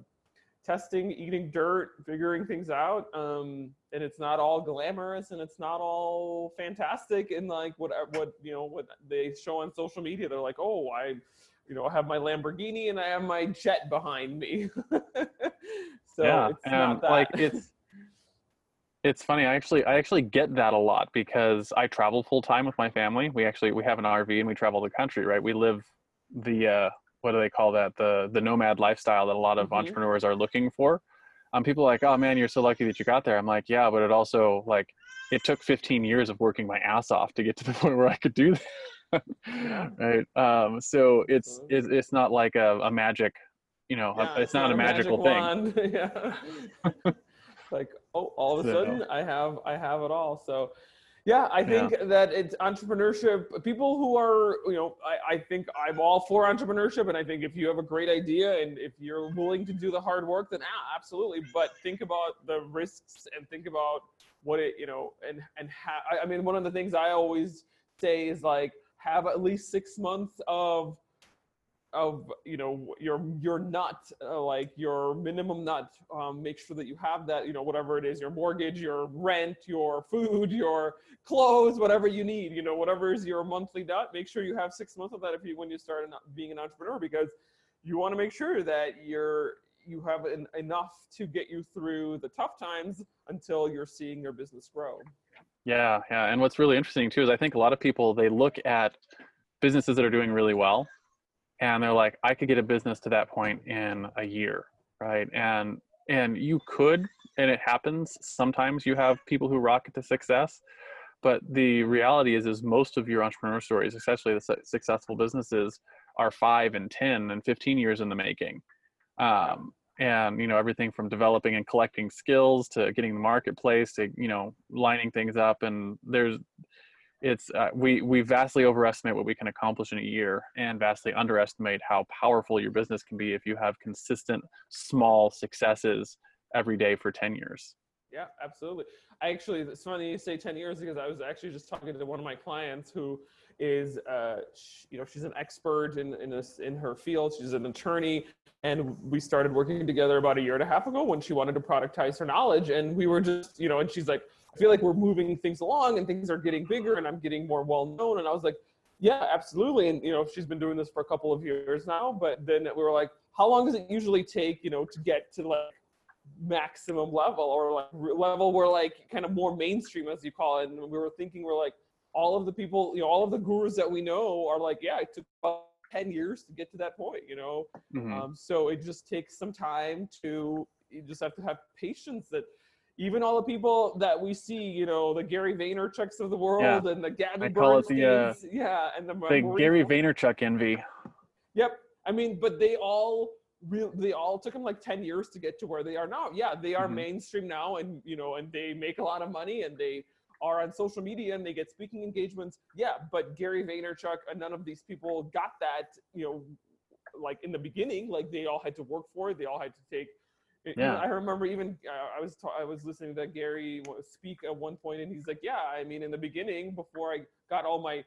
testing, eating dirt, figuring things out. Um, and it's not all glamorous and it's not all fantastic and like what what you know what they show on social media. They're like, oh, I you know, I have my Lamborghini and I have my jet behind me. so yeah, it's and like it's it's funny. I actually I actually get that a lot because I travel full time with my family. We actually we have an RV and we travel the country. Right, we live the uh, what do they call that the the nomad lifestyle that a lot of mm-hmm. entrepreneurs are looking for. Um, people are like, oh man, you're so lucky that you got there. I'm like, yeah, but it also like it took 15 years of working my ass off to get to the point where I could do that. right um so it's it's, it's not like a, a magic you know yeah, it's, it's, not, not a magical magic thing yeah like oh all of a sudden i have i have it all so yeah i think yeah. that it's entrepreneurship people who are you know I, I think i'm all for entrepreneurship and i think if you have a great idea and if you're willing to do the hard work then ah, absolutely but think about the risks and think about what it you know and and how i mean one of the things i always say is like have at least six months of of you know your your nut uh, like your minimum nut um, make sure that you have that you know whatever it is your mortgage your rent your food your clothes whatever you need you know whatever is your monthly nut make sure you have six months of that if you when you start being an entrepreneur because you want to make sure that you're you have an, enough to get you through the tough times until you're seeing your business grow yeah, yeah. And what's really interesting too is I think a lot of people they look at businesses that are doing really well and they're like, I could get a business to that point in a year, right? And and you could, and it happens. Sometimes you have people who rocket to success, but the reality is, is most of your entrepreneur stories, especially the successful businesses, are five and ten and fifteen years in the making. Um, and you know everything from developing and collecting skills to getting the marketplace to you know lining things up and there's it's uh, we we vastly overestimate what we can accomplish in a year and vastly underestimate how powerful your business can be if you have consistent small successes every day for 10 years. Yeah absolutely. I actually it's funny you say 10 years because i was actually just talking to one of my clients who is uh, you know she's an expert in in, this, in her field. She's an attorney and we started working together about a year and a half ago when she wanted to productize her knowledge and we were just you know and she's like i feel like we're moving things along and things are getting bigger and i'm getting more well known and i was like yeah absolutely and you know she's been doing this for a couple of years now but then we were like how long does it usually take you know to get to like maximum level or like level where like kind of more mainstream as you call it and we were thinking we're like all of the people you know all of the gurus that we know are like yeah it took about 10 years to get to that point, you know? Mm-hmm. Um, so it just takes some time to, you just have to have patience that even all the people that we see, you know, the Gary Vaynerchuks of the world yeah. and the Gabby I call it the, uh, yeah, and the, the Gary Vaynerchuk envy. Yep. I mean, but they all real they all took them like 10 years to get to where they are now. Yeah, they are mm-hmm. mainstream now and you know, and they make a lot of money and they are on social media and they get speaking engagements. Yeah, but Gary Vaynerchuk and none of these people got that, you know, like in the beginning, like they all had to work for it. They all had to take. Yeah. I remember even uh, I was ta- I was listening to Gary speak at one point, and he's like, "Yeah, I mean, in the beginning, before I got all my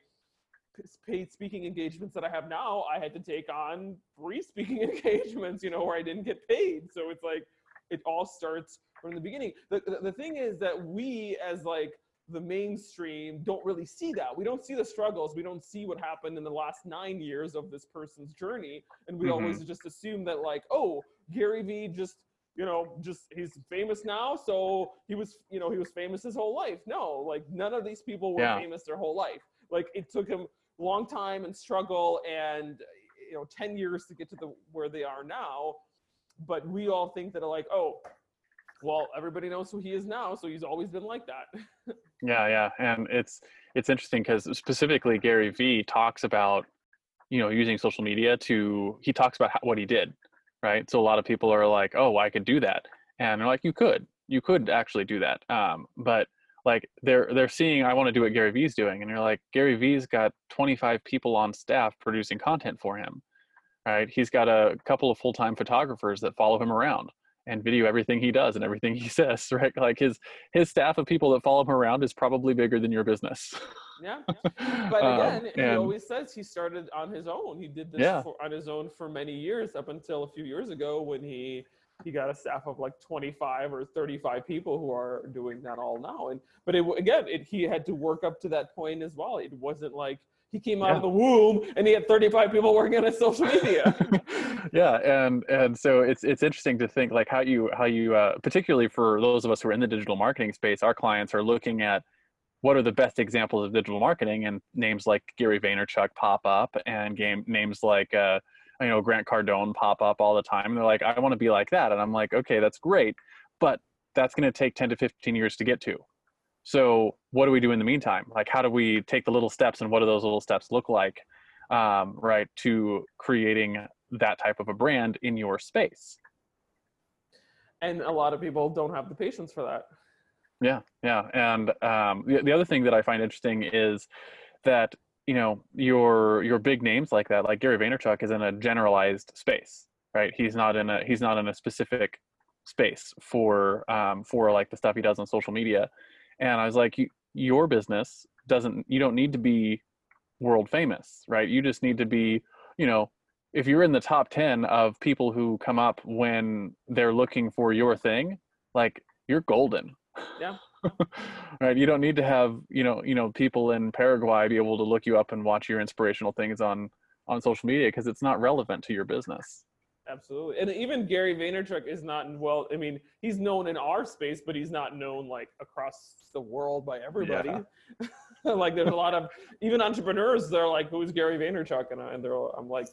paid speaking engagements that I have now, I had to take on free speaking engagements, you know, where I didn't get paid. So it's like it all starts from the beginning. The, the, the thing is that we as like the mainstream don't really see that. We don't see the struggles. We don't see what happened in the last nine years of this person's journey. And we mm-hmm. always just assume that, like, oh, Gary Vee just, you know, just he's famous now. So he was, you know, he was famous his whole life. No, like, none of these people were yeah. famous their whole life. Like, it took him long time and struggle and, you know, 10 years to get to the where they are now. But we all think that, like, oh, well, everybody knows who he is now, so he's always been like that. Yeah, yeah, and it's it's interesting because specifically Gary Vee talks about you know using social media to he talks about how, what he did, right? So a lot of people are like, oh, I could do that, and they're like, you could, you could actually do that, um, but like they're they're seeing I want to do what Gary Vee's doing, and you're like, Gary Vee's got 25 people on staff producing content for him, right? He's got a couple of full time photographers that follow him around and video everything he does and everything he says right? Like his his staff of people that follow him around is probably bigger than your business. Yeah but Um, again he and- always says he started on his own. He did this Yeah. for, on his own for many years up until a few years ago when he he got a staff of like 25 or 35 people who are doing that all now. And but it again it, he had to work up to that point as well. It wasn't like he came out Yeah. of the womb and he had 35 people working on his social media. Yeah and and so it's it's interesting to think like how you how you uh, particularly for those of us who are in the digital marketing space our clients are looking at what are the best examples of digital marketing and names like gary vaynerchuk pop up and game names like uh, you know grant cardone pop up all the time. And they're like i want to be like that. And i'm like okay that's great but that's going to take 10 to 15 years to get to so what do we do in the meantime? Like how do we take the little steps and what do those little steps look like um, right to creating that type of a brand in your space? And a lot of people don't have the patience for that. Yeah yeah and um, the, the other thing that i find interesting is that you know your your big names like that like gary vaynerchuk is in a generalized space right? He's not in a he's not in a specific space for um, for like the stuff he does on social media and i was like you, your business doesn't you don't need to be world famous right? You just need to be you know if you're in the top 10 of people who come up when they're looking for your thing like you're golden. Yeah. right? You don't need to have you know you know people in paraguay be able to look you up and watch your inspirational things on on social media because it's not relevant to your business Absolutely. And even Gary Vaynerchuk is not well, I mean, he's known in our space, but he's not known like across the world by everybody. like there's a lot of even entrepreneurs, they're like, who's Gary Vaynerchuk? And, I, and they're all, I'm like,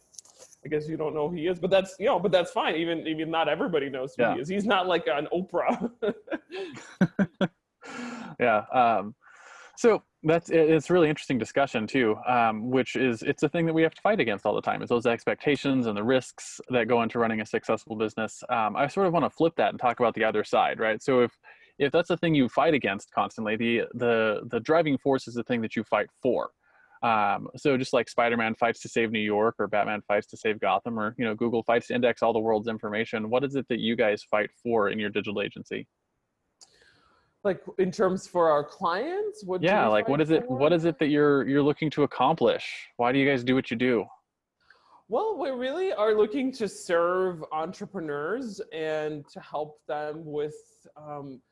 I guess you don't know who he is, but that's, you know, but that's fine. Even, even not everybody knows who Yeah. he is. He's not like an Oprah. yeah um so that's it's really interesting discussion too um which is it's a thing that we have to fight against all the time. Is those expectations and the risks that go into running a successful business. Um i sort of want to flip that and talk about the other side right? So if if that's the thing you fight against constantly the the the driving force is the thing that you fight for. Um, so just like spider-man fights to save new york or batman fights to save gotham or you know google fights to index all the world's information what is it that you guys fight for in your digital agency like in terms for our clients, what yeah like what is it what is it that you're you're looking to accomplish? Why do you guys do what you do? Well, we really are looking to serve entrepreneurs and to help them with um,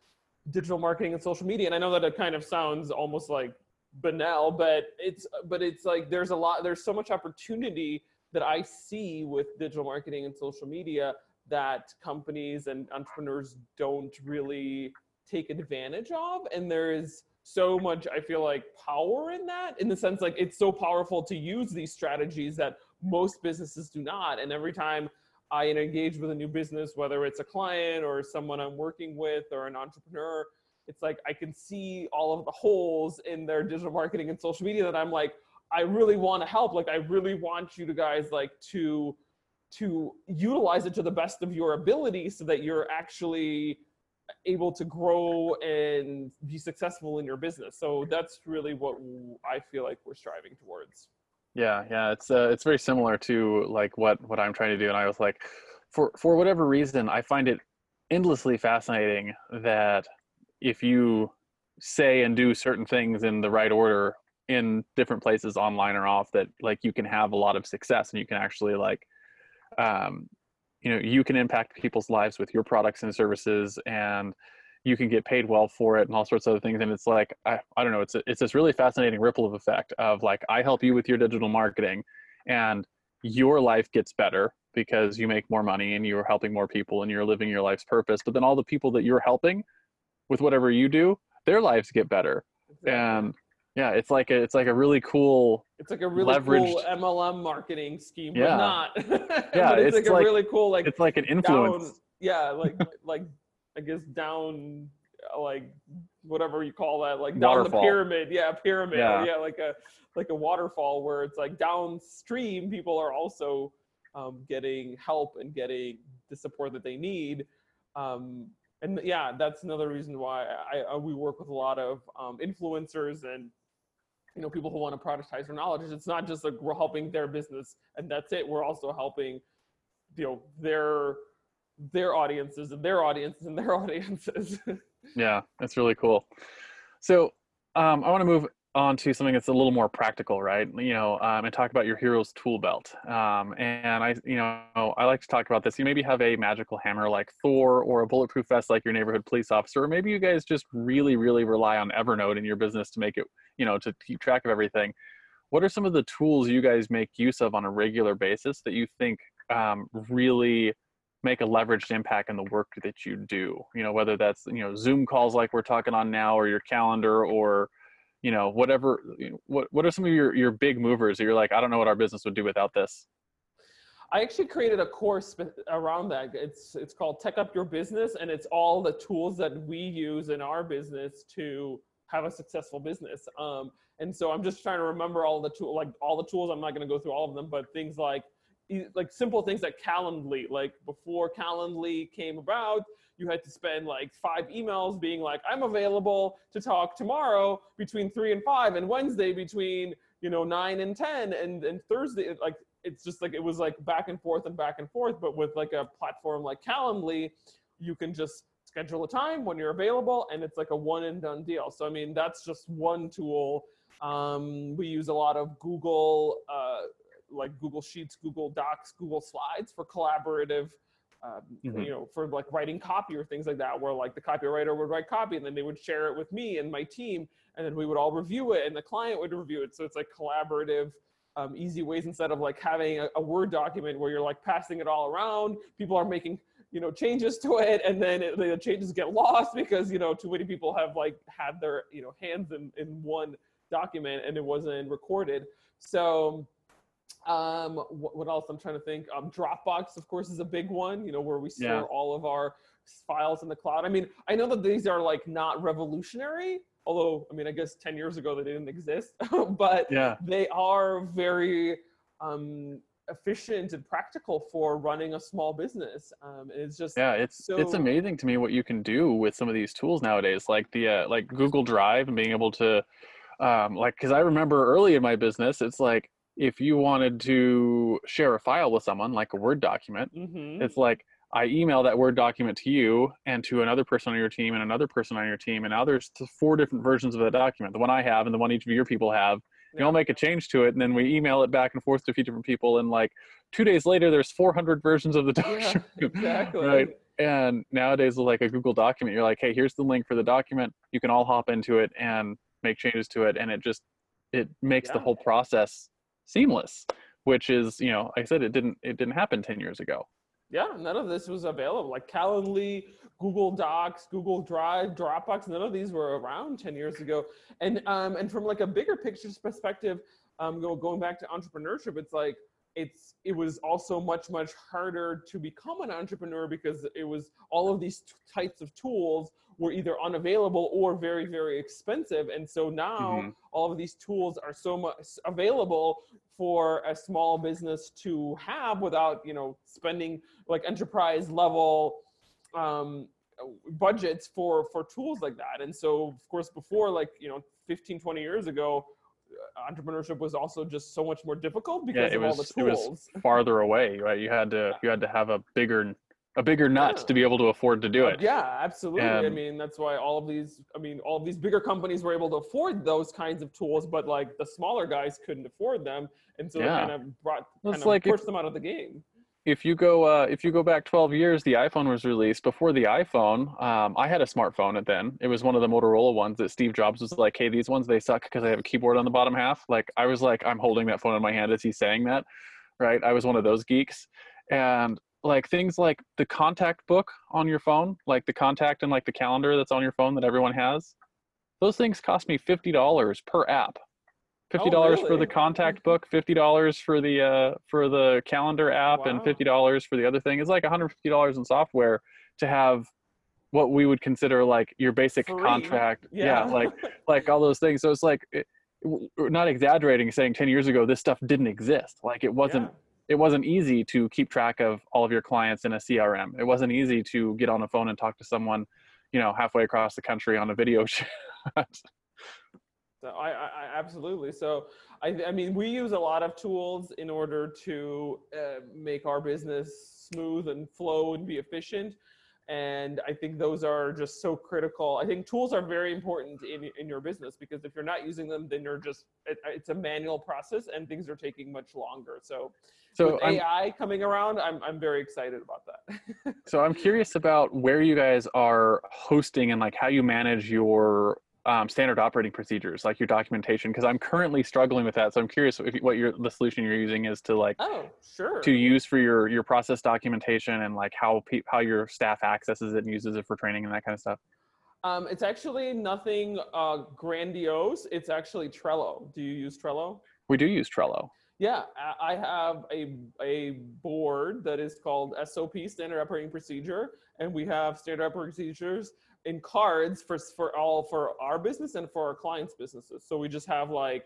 digital marketing and social media. And I know that it kind of sounds almost like banal, but it's but it's like there's a lot there's so much opportunity that I see with digital marketing and social media that companies and entrepreneurs don't really take advantage of and there is so much i feel like power in that in the sense like it's so powerful to use these strategies that most businesses do not. And every time i engage with a new business whether it's a client or someone i'm working with or an entrepreneur it's like i can see all of the holes in their digital marketing and social media that i'm like i really want to help. Like i really want you to guys like to to utilize it to the best of your ability so that you're actually able to grow and be successful in your business. So that's really what I feel like we're striving towards. yeah yeah it's uh, it's very similar to like what what i'm trying to do and i was like for for whatever reason i find it endlessly fascinating that if you say and do certain things in the right order in different places online or off that like you can have a lot of success and you can actually like um you know you can impact people's lives with your products and services and you can get paid well for it and all sorts of other things and it's like i, I don't know it's a, it's this really fascinating ripple of effect of like i help you with your digital marketing and your life gets better because you make more money and you're helping more people and you're living your life's purpose but then all the people that you're helping with whatever you do their lives get better. And yeah it's like a, it's like a really cool it's like a really cool leveraged- MLM marketing scheme, Yeah. but not. Yeah, but it's, it's like a like- really cool like it's like an influence down, yeah, like like I guess down uh, like whatever you call that, like down the pyramid. Yeah, pyramid. Yeah. Yeah. like a like a waterfall where it's like downstream. People are also um, getting help and getting the support that they need. Um, and yeah, that's another reason why I, I we work with a lot of um, influencers and you know people who want to productize their knowledge. It's not just like we're helping their business and that's it. We're also helping you know their their audiences and their audiences and their audiences. Yeah, that's really cool. So um, I want to move on to something that's a little more practical, right? You know, um, and talk about your hero's tool belt. Um, and I, you know, I like to talk about this. You maybe have a magical hammer like Thor, or a bulletproof vest like your neighborhood police officer, or maybe you guys just really, really rely on Evernote in your business to make it, you know, to keep track of everything. What are some of the tools you guys make use of on a regular basis that you think um, really make a leveraged impact in the work that you do you know whether that's you know zoom calls like we're talking on now or your calendar or you know whatever you know, what what are some of your your big movers that you're like i don't know what our business would do without this I actually created a course around that. It's it's called Tech Up Your Business, and it's all the tools that we use in our business to have a successful business. Um, and so I'm just trying to remember all the tool, like all the tools. I'm not going to go through all of them, but things like like simple things like Calendly. Like before Calendly came about, you had to spend like five emails being like, I'm available to talk tomorrow between three and five, and Wednesday between you know nine and ten, and and Thursday like it's just like it was like back and forth and back and forth. But with like a platform like Calendly, you can just schedule a time when you're available, and it's like a one and done deal. So I mean, that's just one tool. Um, we use a lot of Google, uh, like Google Sheets, Google Docs, Google Slides for collaborative. Um, Mhm. You know, for like writing copy or things like that, where like the copywriter would write copy and then they would share it with me and my team, and then we would all review it, and the client would review it. So it's like collaborative um, easy ways instead of like having a, a word document where you're like passing it all around people are making you know changes to it and then it, the changes get lost because you know too many people have like had their you know hands in, in one document and it wasn't recorded so um what, what else i'm trying to think um dropbox of course is a big one you know where we store Yeah. all of our files in the cloud i mean i know that these are like not revolutionary although i mean i guess 10 years ago they didn't exist but yeah they are very um, efficient and practical for running a small business. Um, it's just yeah it's it's amazing to me what you can do with some of these tools nowadays like the uh, like google drive and being able to um, like because i remember early in my business it's like if you wanted to share a file with someone like a word document Mhm. it's like I email that Word document to you and to another person on your team and another person on your team, and now there's four different versions of the document. The one I have and the one each of your people have. You all make a change to it, and then we email it back and forth to a few different people. And like two days later, there's 400 versions of the yeah, document. exactly. Right. And nowadays, with like a Google document, you're like, hey, here's the link for the document. You can all hop into it and make changes to it, and it just it makes the whole process seamless. Which is, you know, like I said, it didn't it didn't happen 10 years ago. Yeah, none of this was available. Like Calendly, Google Docs, Google Drive, Dropbox, none of these were around 10 years ago. And um, and from like a bigger picture perspective, um, go, going back to entrepreneurship, it's like it's it was also much much harder to become an entrepreneur because it was all of these t- types of tools were either unavailable or very very expensive and so now Mhm. all of these tools are so much available for a small business to have without you know spending like enterprise level um, budgets for for tools like that and so of course before like you know 15 20 years ago entrepreneurship was also just so much more difficult because Yeah, it of all was the it was farther away, right? You had to you had to have a bigger a bigger nut Yeah. to be able to afford to do Uh, it. Yeah, absolutely. I mean, that's why all of these, I mean, all of these bigger companies were able to afford those kinds of tools, but like the smaller guys couldn't afford them. And so Yeah. it kind of brought, It's kind of like if- pushed them out of the game. If you go uh, if you go back 12 years, the iPhone was released. Before the iPhone, um, I had a smartphone at then. It was one of the Motorola ones that Steve Jobs was like, "Hey, these ones they suck because they have a keyboard on the bottom half." Like I was like, I'm holding that phone in my hand as he's saying that, right? I was one of those geeks, and like things like the contact book on your phone, like the contact and like the calendar that's on your phone that everyone has. Those things cost me fifty dollars per app. Fifty dollars for the contact book, fifty dollars for the uh, for the calendar app, and fifty dollars for the other thing. It's like one hundred fifty dollars in software to have what we would consider like your basic Free. contract. Yeah. like like all those things. So it's like it, we're not exaggerating saying 10 years ago this stuff didn't exist. Like it wasn't Yeah. it wasn't easy to keep track of all of your clients in a CRM. It wasn't easy to get on the phone and talk to someone, you know, halfway across the country on a video chat. So I, I, I absolutely. So I, I mean, we use a lot of tools in order to uh, make our business smooth and flow and be efficient. And I think those are just so critical. I think tools are very important in, in your business because if you're not using them, then you're just, it, it's a manual process and things are taking much longer. So, so with I'm, AI coming around, I'm, I'm very excited about that. so I'm curious about where you guys are hosting and like how you manage your um, standard operating procedures, like your documentation, because I'm currently struggling with that. So I'm curious if, what your the solution you're using is to like oh, sure. to use for your your process documentation and like how pe- how your staff accesses it and uses it for training and that kind of stuff. Um, it's actually nothing uh, grandiose. It's actually Trello. Do you use Trello? We do use Trello. Yeah, I I have a a board that is called SOP Standard Operating Procedure, and we have standard operating procedures in cards for for all for our business and for our clients' businesses. So we just have like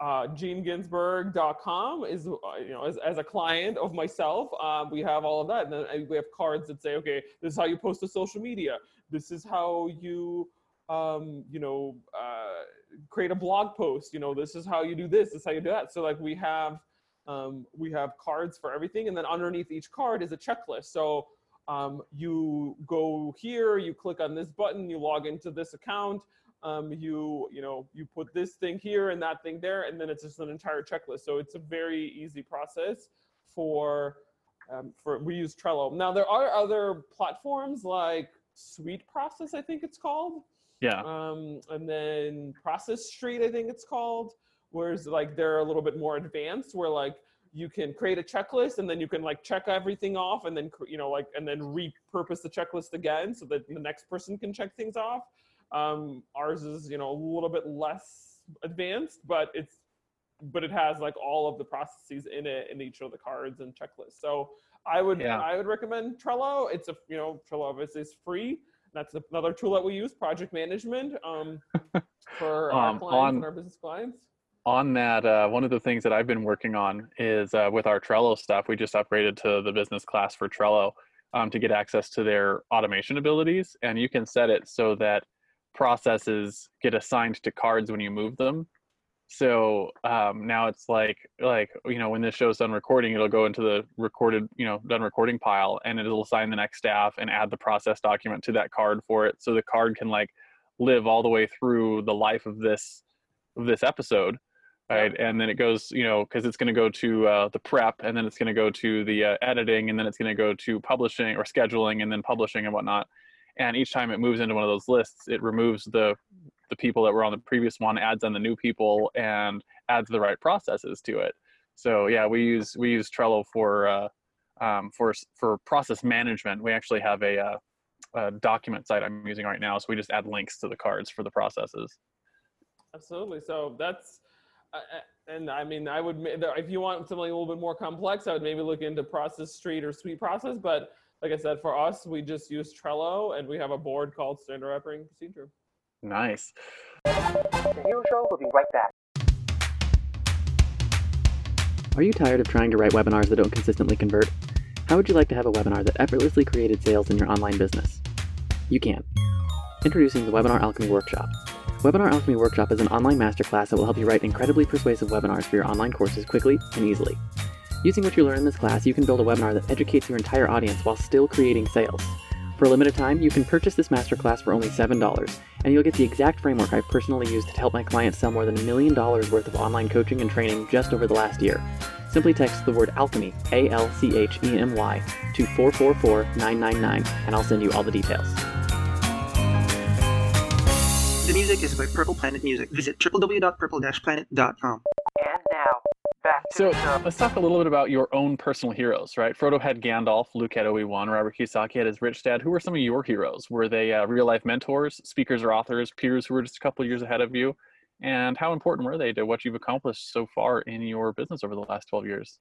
uh, JeanGinzburg.com is uh, you know as, as a client of myself, um, we have all of that, and then uh, we have cards that say, okay, this is how you post to social media. This is how you um, you know uh, create a blog post. You know, this is how you do this. This is how you do that. So like we have um, we have cards for everything, and then underneath each card is a checklist. So um, you go here, you click on this button, you log into this account, um, you you know you put this thing here and that thing there, and then it's just an entire checklist. So it's a very easy process for um, for we use Trello. Now there are other platforms like Sweet Process, I think it's called, Yeah. um, and then Process Street, I think it's called. Whereas like they're a little bit more advanced, where like you can create a checklist and then you can like check everything off and then you know like and then repurpose the checklist again so that the next person can check things off. Um ours is you know a little bit less advanced but it's but it has like all of the processes in it in each of the cards and checklists. So i would Yeah. i would recommend trello. It's a you know trello obviously is free. That's another tool that we use project management um for our Um, clients on- and our business clients on that, uh, one of the things that I've been working on is uh, with our Trello stuff. We just upgraded to the business class for Trello um, to get access to their automation abilities, and you can set it so that processes get assigned to cards when you move them. So um, now it's like like you know when this show's done recording, it'll go into the recorded you know done recording pile, and it'll assign the next staff and add the process document to that card for it, so the card can like live all the way through the life of this of this episode right? And then it goes you know because it's going to go to uh, the prep and then it's going to go to the uh, editing and then it's going to go to publishing or scheduling and then publishing and whatnot. And each time it moves into one of those lists it removes the the people that were on the previous one adds on the new people and adds the right processes to it. So yeah we use we use trello for uh, um, for s- for process management. We actually have a, uh, a document site i'm using right now so we just add links to the cards for the processes. Absolutely. So that's, and I mean, I would, if you want something a little bit more complex, I would maybe look into Process Street or Sweet Process. But like I said, for us, we just use Trello and we have a board called Standard Operating Procedure. nice The Hero Show will be right back. Are you tired of trying to write webinars that don't consistently convert? How would you like to have a webinar that effortlessly created sales in your online business? You can. Introducing the Webinar Alchemy Workshop. Webinar Alchemy Workshop is an online masterclass that will help you write incredibly persuasive webinars for your online courses quickly and easily. Using what you learn in this class, you can build a webinar that educates your entire audience while still creating sales. For a limited time, you can purchase this masterclass for only $7, and you'll get the exact framework I've personally used to help my clients sell more than a million dollars worth of online coaching and training just over the last year. Simply text the word alchemy, A L C H E M Y, to 444 999, and I'll send you all the details. The music is by Purple Planet Music. Visit www.purple-planet.com. And now, back to So the let's talk a little bit about your own personal heroes, right? Frodo had Gandalf, Luke had Obi Wan, Robert Kiyosaki had his rich dad. Who were some of your heroes? Were they uh, real life mentors, speakers or authors, peers who were just a couple years ahead of you? And how important were they to what you've accomplished so far in your business over the last 12 years?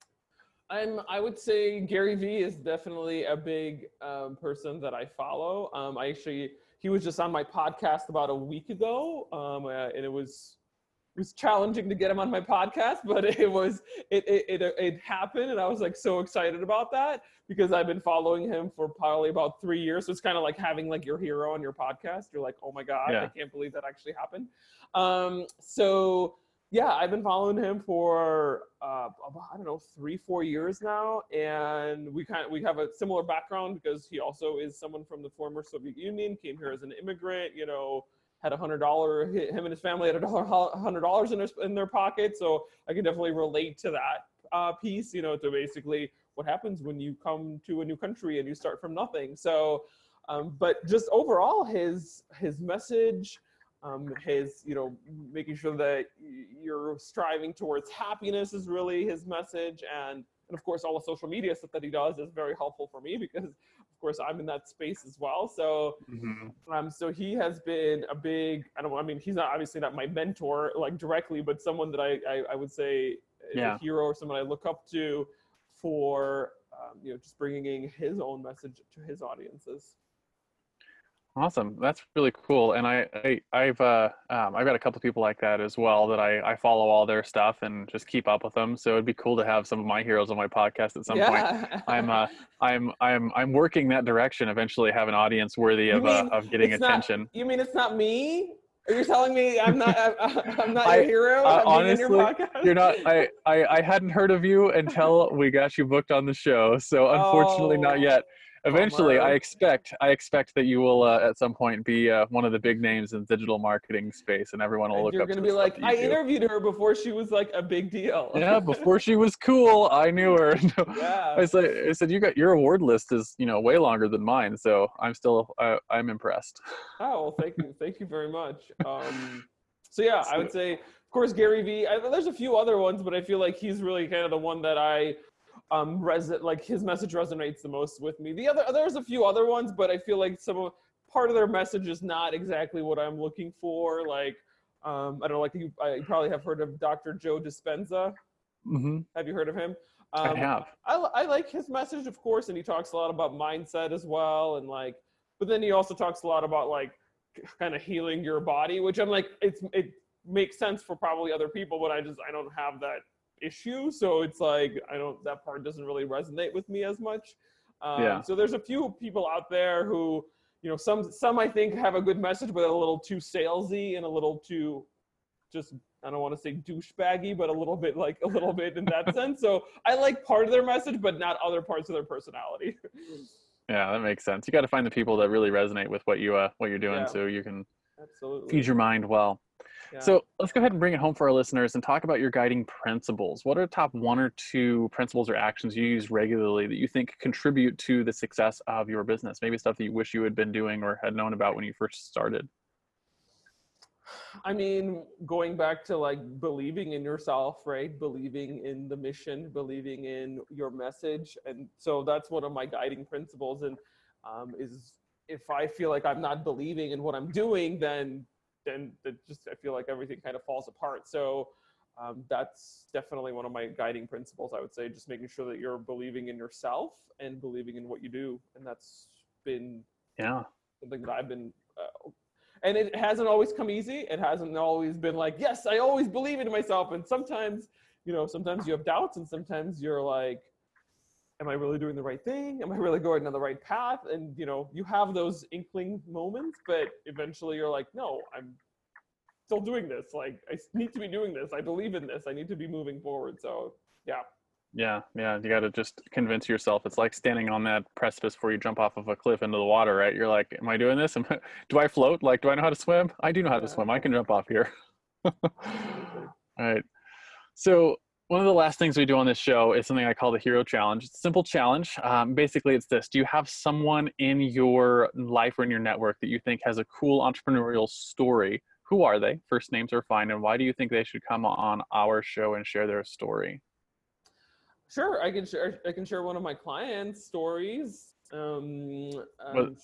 I'm. I would say Gary Vee is definitely a big um, person that I follow. Um, I actually he was just on my podcast about a week ago, um, uh, and it was it was challenging to get him on my podcast, but it was it, it it it happened, and I was like so excited about that because I've been following him for probably about three years. So it's kind of like having like your hero on your podcast. You're like, oh my god, Yeah. I can't believe that actually happened. Um, so yeah, I've been following him for uh, I don't know three, four years now, and we kind of we have a similar background because he also is someone from the former Soviet Union, came here as an immigrant, you know, had a hundred dollar. Him and his family had a dollar, hundred dollars in their in their pocket, so I can definitely relate to that uh, piece. You know, to basically what happens when you come to a new country and you start from nothing. So, um, but just overall, his his message um, his you know making sure that you're striving towards happiness is really his message and and of course all the social media stuff that he does is very helpful for me because of course i'm in that space as well so Mhm. um so he has been a big i don't know i mean he's not obviously not my mentor like directly but someone that i i, I would say is Yeah. a hero or someone i look up to for um, you know just bringing his own message to his audiences Awesome. That's really cool. And I, I I've uh um, I've got a couple people like that as well that I, I follow all their stuff and just keep up with them. So it'd be cool to have some of my heroes on my podcast at some point. yeah I'm uh I'm I'm I'm working that direction. Eventually, have an audience worthy of uh, of getting it's not- attention. You mean it's not me? Are you telling me I'm not I, I'm not I- your hero? uh, I'm your honestly, podcast? You're not. I, I I hadn't heard of you until we got you booked on the show. So unfortunately, not Oh, yet. Eventually, I expect I expect that you will uh, at some point be uh, one of the big names in digital marketing space, and everyone will And look you're up. gonna to be like, I do. interviewed her before she was like a big deal. yeah, before she was cool, I knew her. Yeah. I said, I said, you got your award list is you know way longer than mine, so I'm still uh, I'm impressed. Oh well, thank you, thank you very much. Um, so yeah, I would say, of course, Gary Vee. I, there's a few other ones, but I feel like he's really kind of the one that I um res like his message resonates the most with me. The other there's a few other ones, but I feel like some of part of their message is not exactly what I'm looking for. Like um, I don't know, like you, I, you probably have heard of Dr. Joe Dispenza. hmm Have you heard of him? I Um, have. I, I like his message, of course, and he talks a lot about mindset as well, and like, but then he also talks a lot about like kind of healing your body, which I'm like, it's it makes sense for probably other people, but I just I don't have that issue, so it's like I don't that part doesn't really resonate with me as much. Um, Yeah. So there's a few people out there who, you know, some some I think have a good message, but a little too salesy and a little too just I don't want to say douchebaggy, but a little bit like a little bit in that sense. So I like part of their message, but not other parts of their personality. Yeah, that makes sense. You got to find the people that really resonate with what you uh what you're doing, Yeah. so you can Absolutely. feed your mind well. Yeah. So let's go ahead and bring it home for our listeners and talk about your guiding principles. What are the top one or two principles or actions you use regularly that you think contribute to the success of your business? Maybe stuff that you wish you had been doing or had known about when you first started. I mean, going back to like believing in yourself, right? Believing in the mission, believing in your message, and so that's one of my guiding principles. And um, is if I feel like I'm not believing in what I'm doing, then then that just I feel like everything kind of falls apart. So um, that's definitely one of my guiding principles. I would say just making sure that you're believing in yourself and believing in what you do, and that's been Yeah. something that I've been, uh, and it hasn't always come easy. It hasn't always been like, yes, I always believe in myself. And sometimes, you know, sometimes you have doubts, and sometimes you're like, am I really doing the right thing? Am I really going down the right path? And you know, you have those inkling moments, but eventually you're like, no, I'm still doing this. Like, I need to be doing this. I believe in this. I need to be moving forward. So, yeah. Yeah, yeah, you got to just convince yourself. It's like standing on that precipice before you jump off of a cliff into the water, right? You're like, am I doing this? Am I- do I float? Like, do I know how to swim? I do know how to Yeah. swim. I can jump off here. All right. So, one of the last things we do on this show is something I call the hero challenge. It's a simple challenge. Um, basically, it's this Do you have someone in your life or in your network that you think has a cool entrepreneurial story? Who are they? First names are fine. And why do you think they should come on our show and share their story? Sure, I can share. I can share one of my clients' stories. Um, um,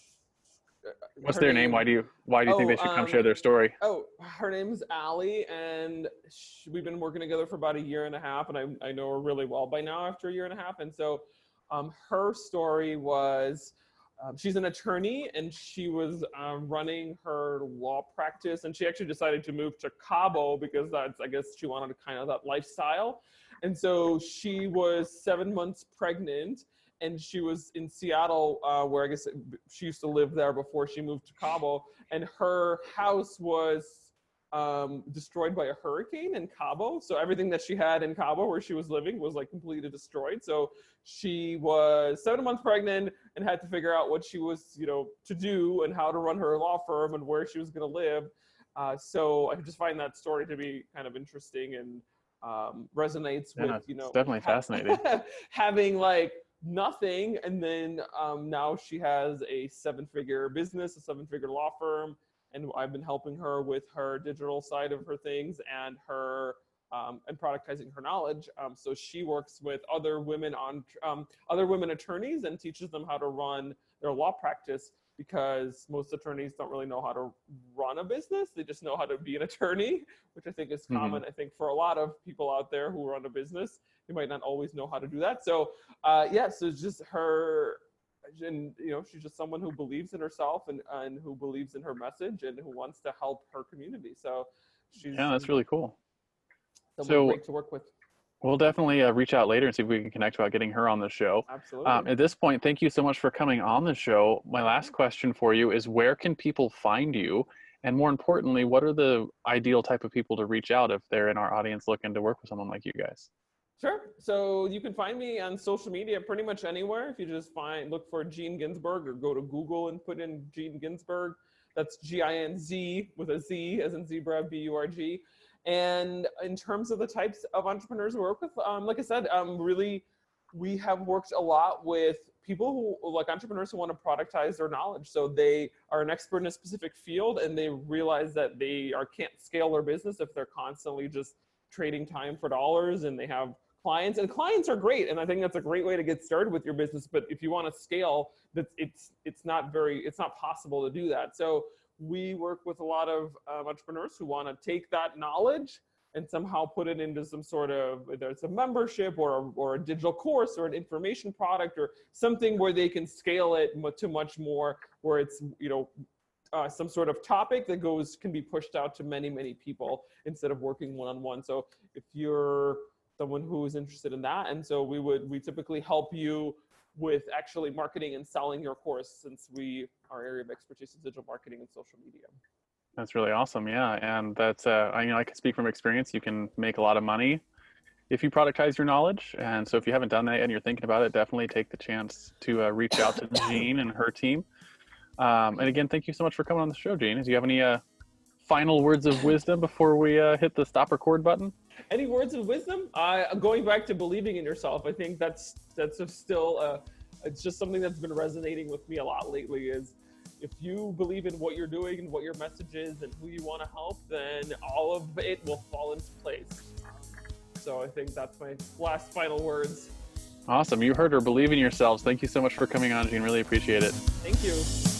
What's her their name? Why do you why do you think Oh, they should come um, share their story? Oh, her name's Allie, and sh we've been working together for about a year and a half, and I, I know her really well by now after a year and a half. And so, um, her story was, um, she's an attorney, and she was um, running her law practice, and she actually decided to move to Cabo because that's, I guess, she wanted kind of that lifestyle. And so she was seven months pregnant, and she was in Seattle, uh, where I guess she used to live there before she moved to Cabo, and her house was um, destroyed by a hurricane in Cabo. So everything that she had in Cabo, where she was living, was like completely destroyed. So she was seven months pregnant and had to figure out what she was, you know, to do and how to run her law firm and where she was going to live. Uh, so I just find that story to be kind of interesting and um, resonates Yeah, with, you know, definitely ha- fascinating. having like nothing and then um, now she has a seven figure business a seven figure law firm and i've been helping her with her digital side of her things and her um, and productizing her knowledge. Um, so she works with other women on um, other women attorneys and teaches them how to run their law practice because most attorneys don't really know how to run a business. They just know how to be an attorney which i think is Mhm. common i think for a lot of people out there who run a business they might not always know how to do that so uh, yeah, so it's just her, and you know, she's just someone who believes in herself and and who believes in her message and who wants to help her community. So she's Yeah, that's really cool. so- great to work with. We'll definitely uh, reach out later and see if we can connect about getting her on the show. Absolutely. Um, at this point, thank you so much for coming on the show. My last question for you is where can people find you? And more importantly, what are the ideal type of people to reach out if they're in our audience looking to work with someone like you guys? Sure. So you can find me on social media pretty much anywhere. If you just find look for Jean Ginzburg or go to Google and put in Jean Ginzburg. That's G I N Z with a Z as in zebra, B U R G. And in terms of the types of entrepreneurs we work with, um, like I said, um, really, we have worked a lot with people who like entrepreneurs who want to productize their knowledge. So they are an expert in a specific field and they realize that they are can't scale their business if they're constantly just trading time for dollars and they have clients and clients are great and i think that's a great way to get started with your business but if you want to scale that's it's it's not very it's not possible to do that. So we work with a lot of um, entrepreneurs who want to take that knowledge and somehow put it into some sort of whether it's a membership or a, or a digital course or an information product or something where they can scale it to much more where it's you know uh, some sort of topic that goes can be pushed out to many many people instead of working one on one so if you're someone who is interested in that and so we would we typically help you with actually marketing and selling your course since we our area of expertise is digital marketing and social media That's really awesome. Yeah, and that's uh, I know I can speak from experience. You can make a lot of money if you productize your knowledge. And so if you haven't done that and you're thinking about it, definitely take the chance to uh, reach out to Jean and her team. Um, and again, thank you so much for coming on the show, Jean. Do you have any uh, final words of wisdom before we uh, hit the stop record button? Any words of wisdom uh, going back to believing in yourself i think that's that's a still uh, it's just something that's been resonating with me a lot lately is if you believe in what you're doing and what your message is and who you want to help then all of it will fall into place so i think that's my last final words Awesome. You heard her. Believe in yourselves. Thank you so much for coming on, Jean. Really appreciate it. thank you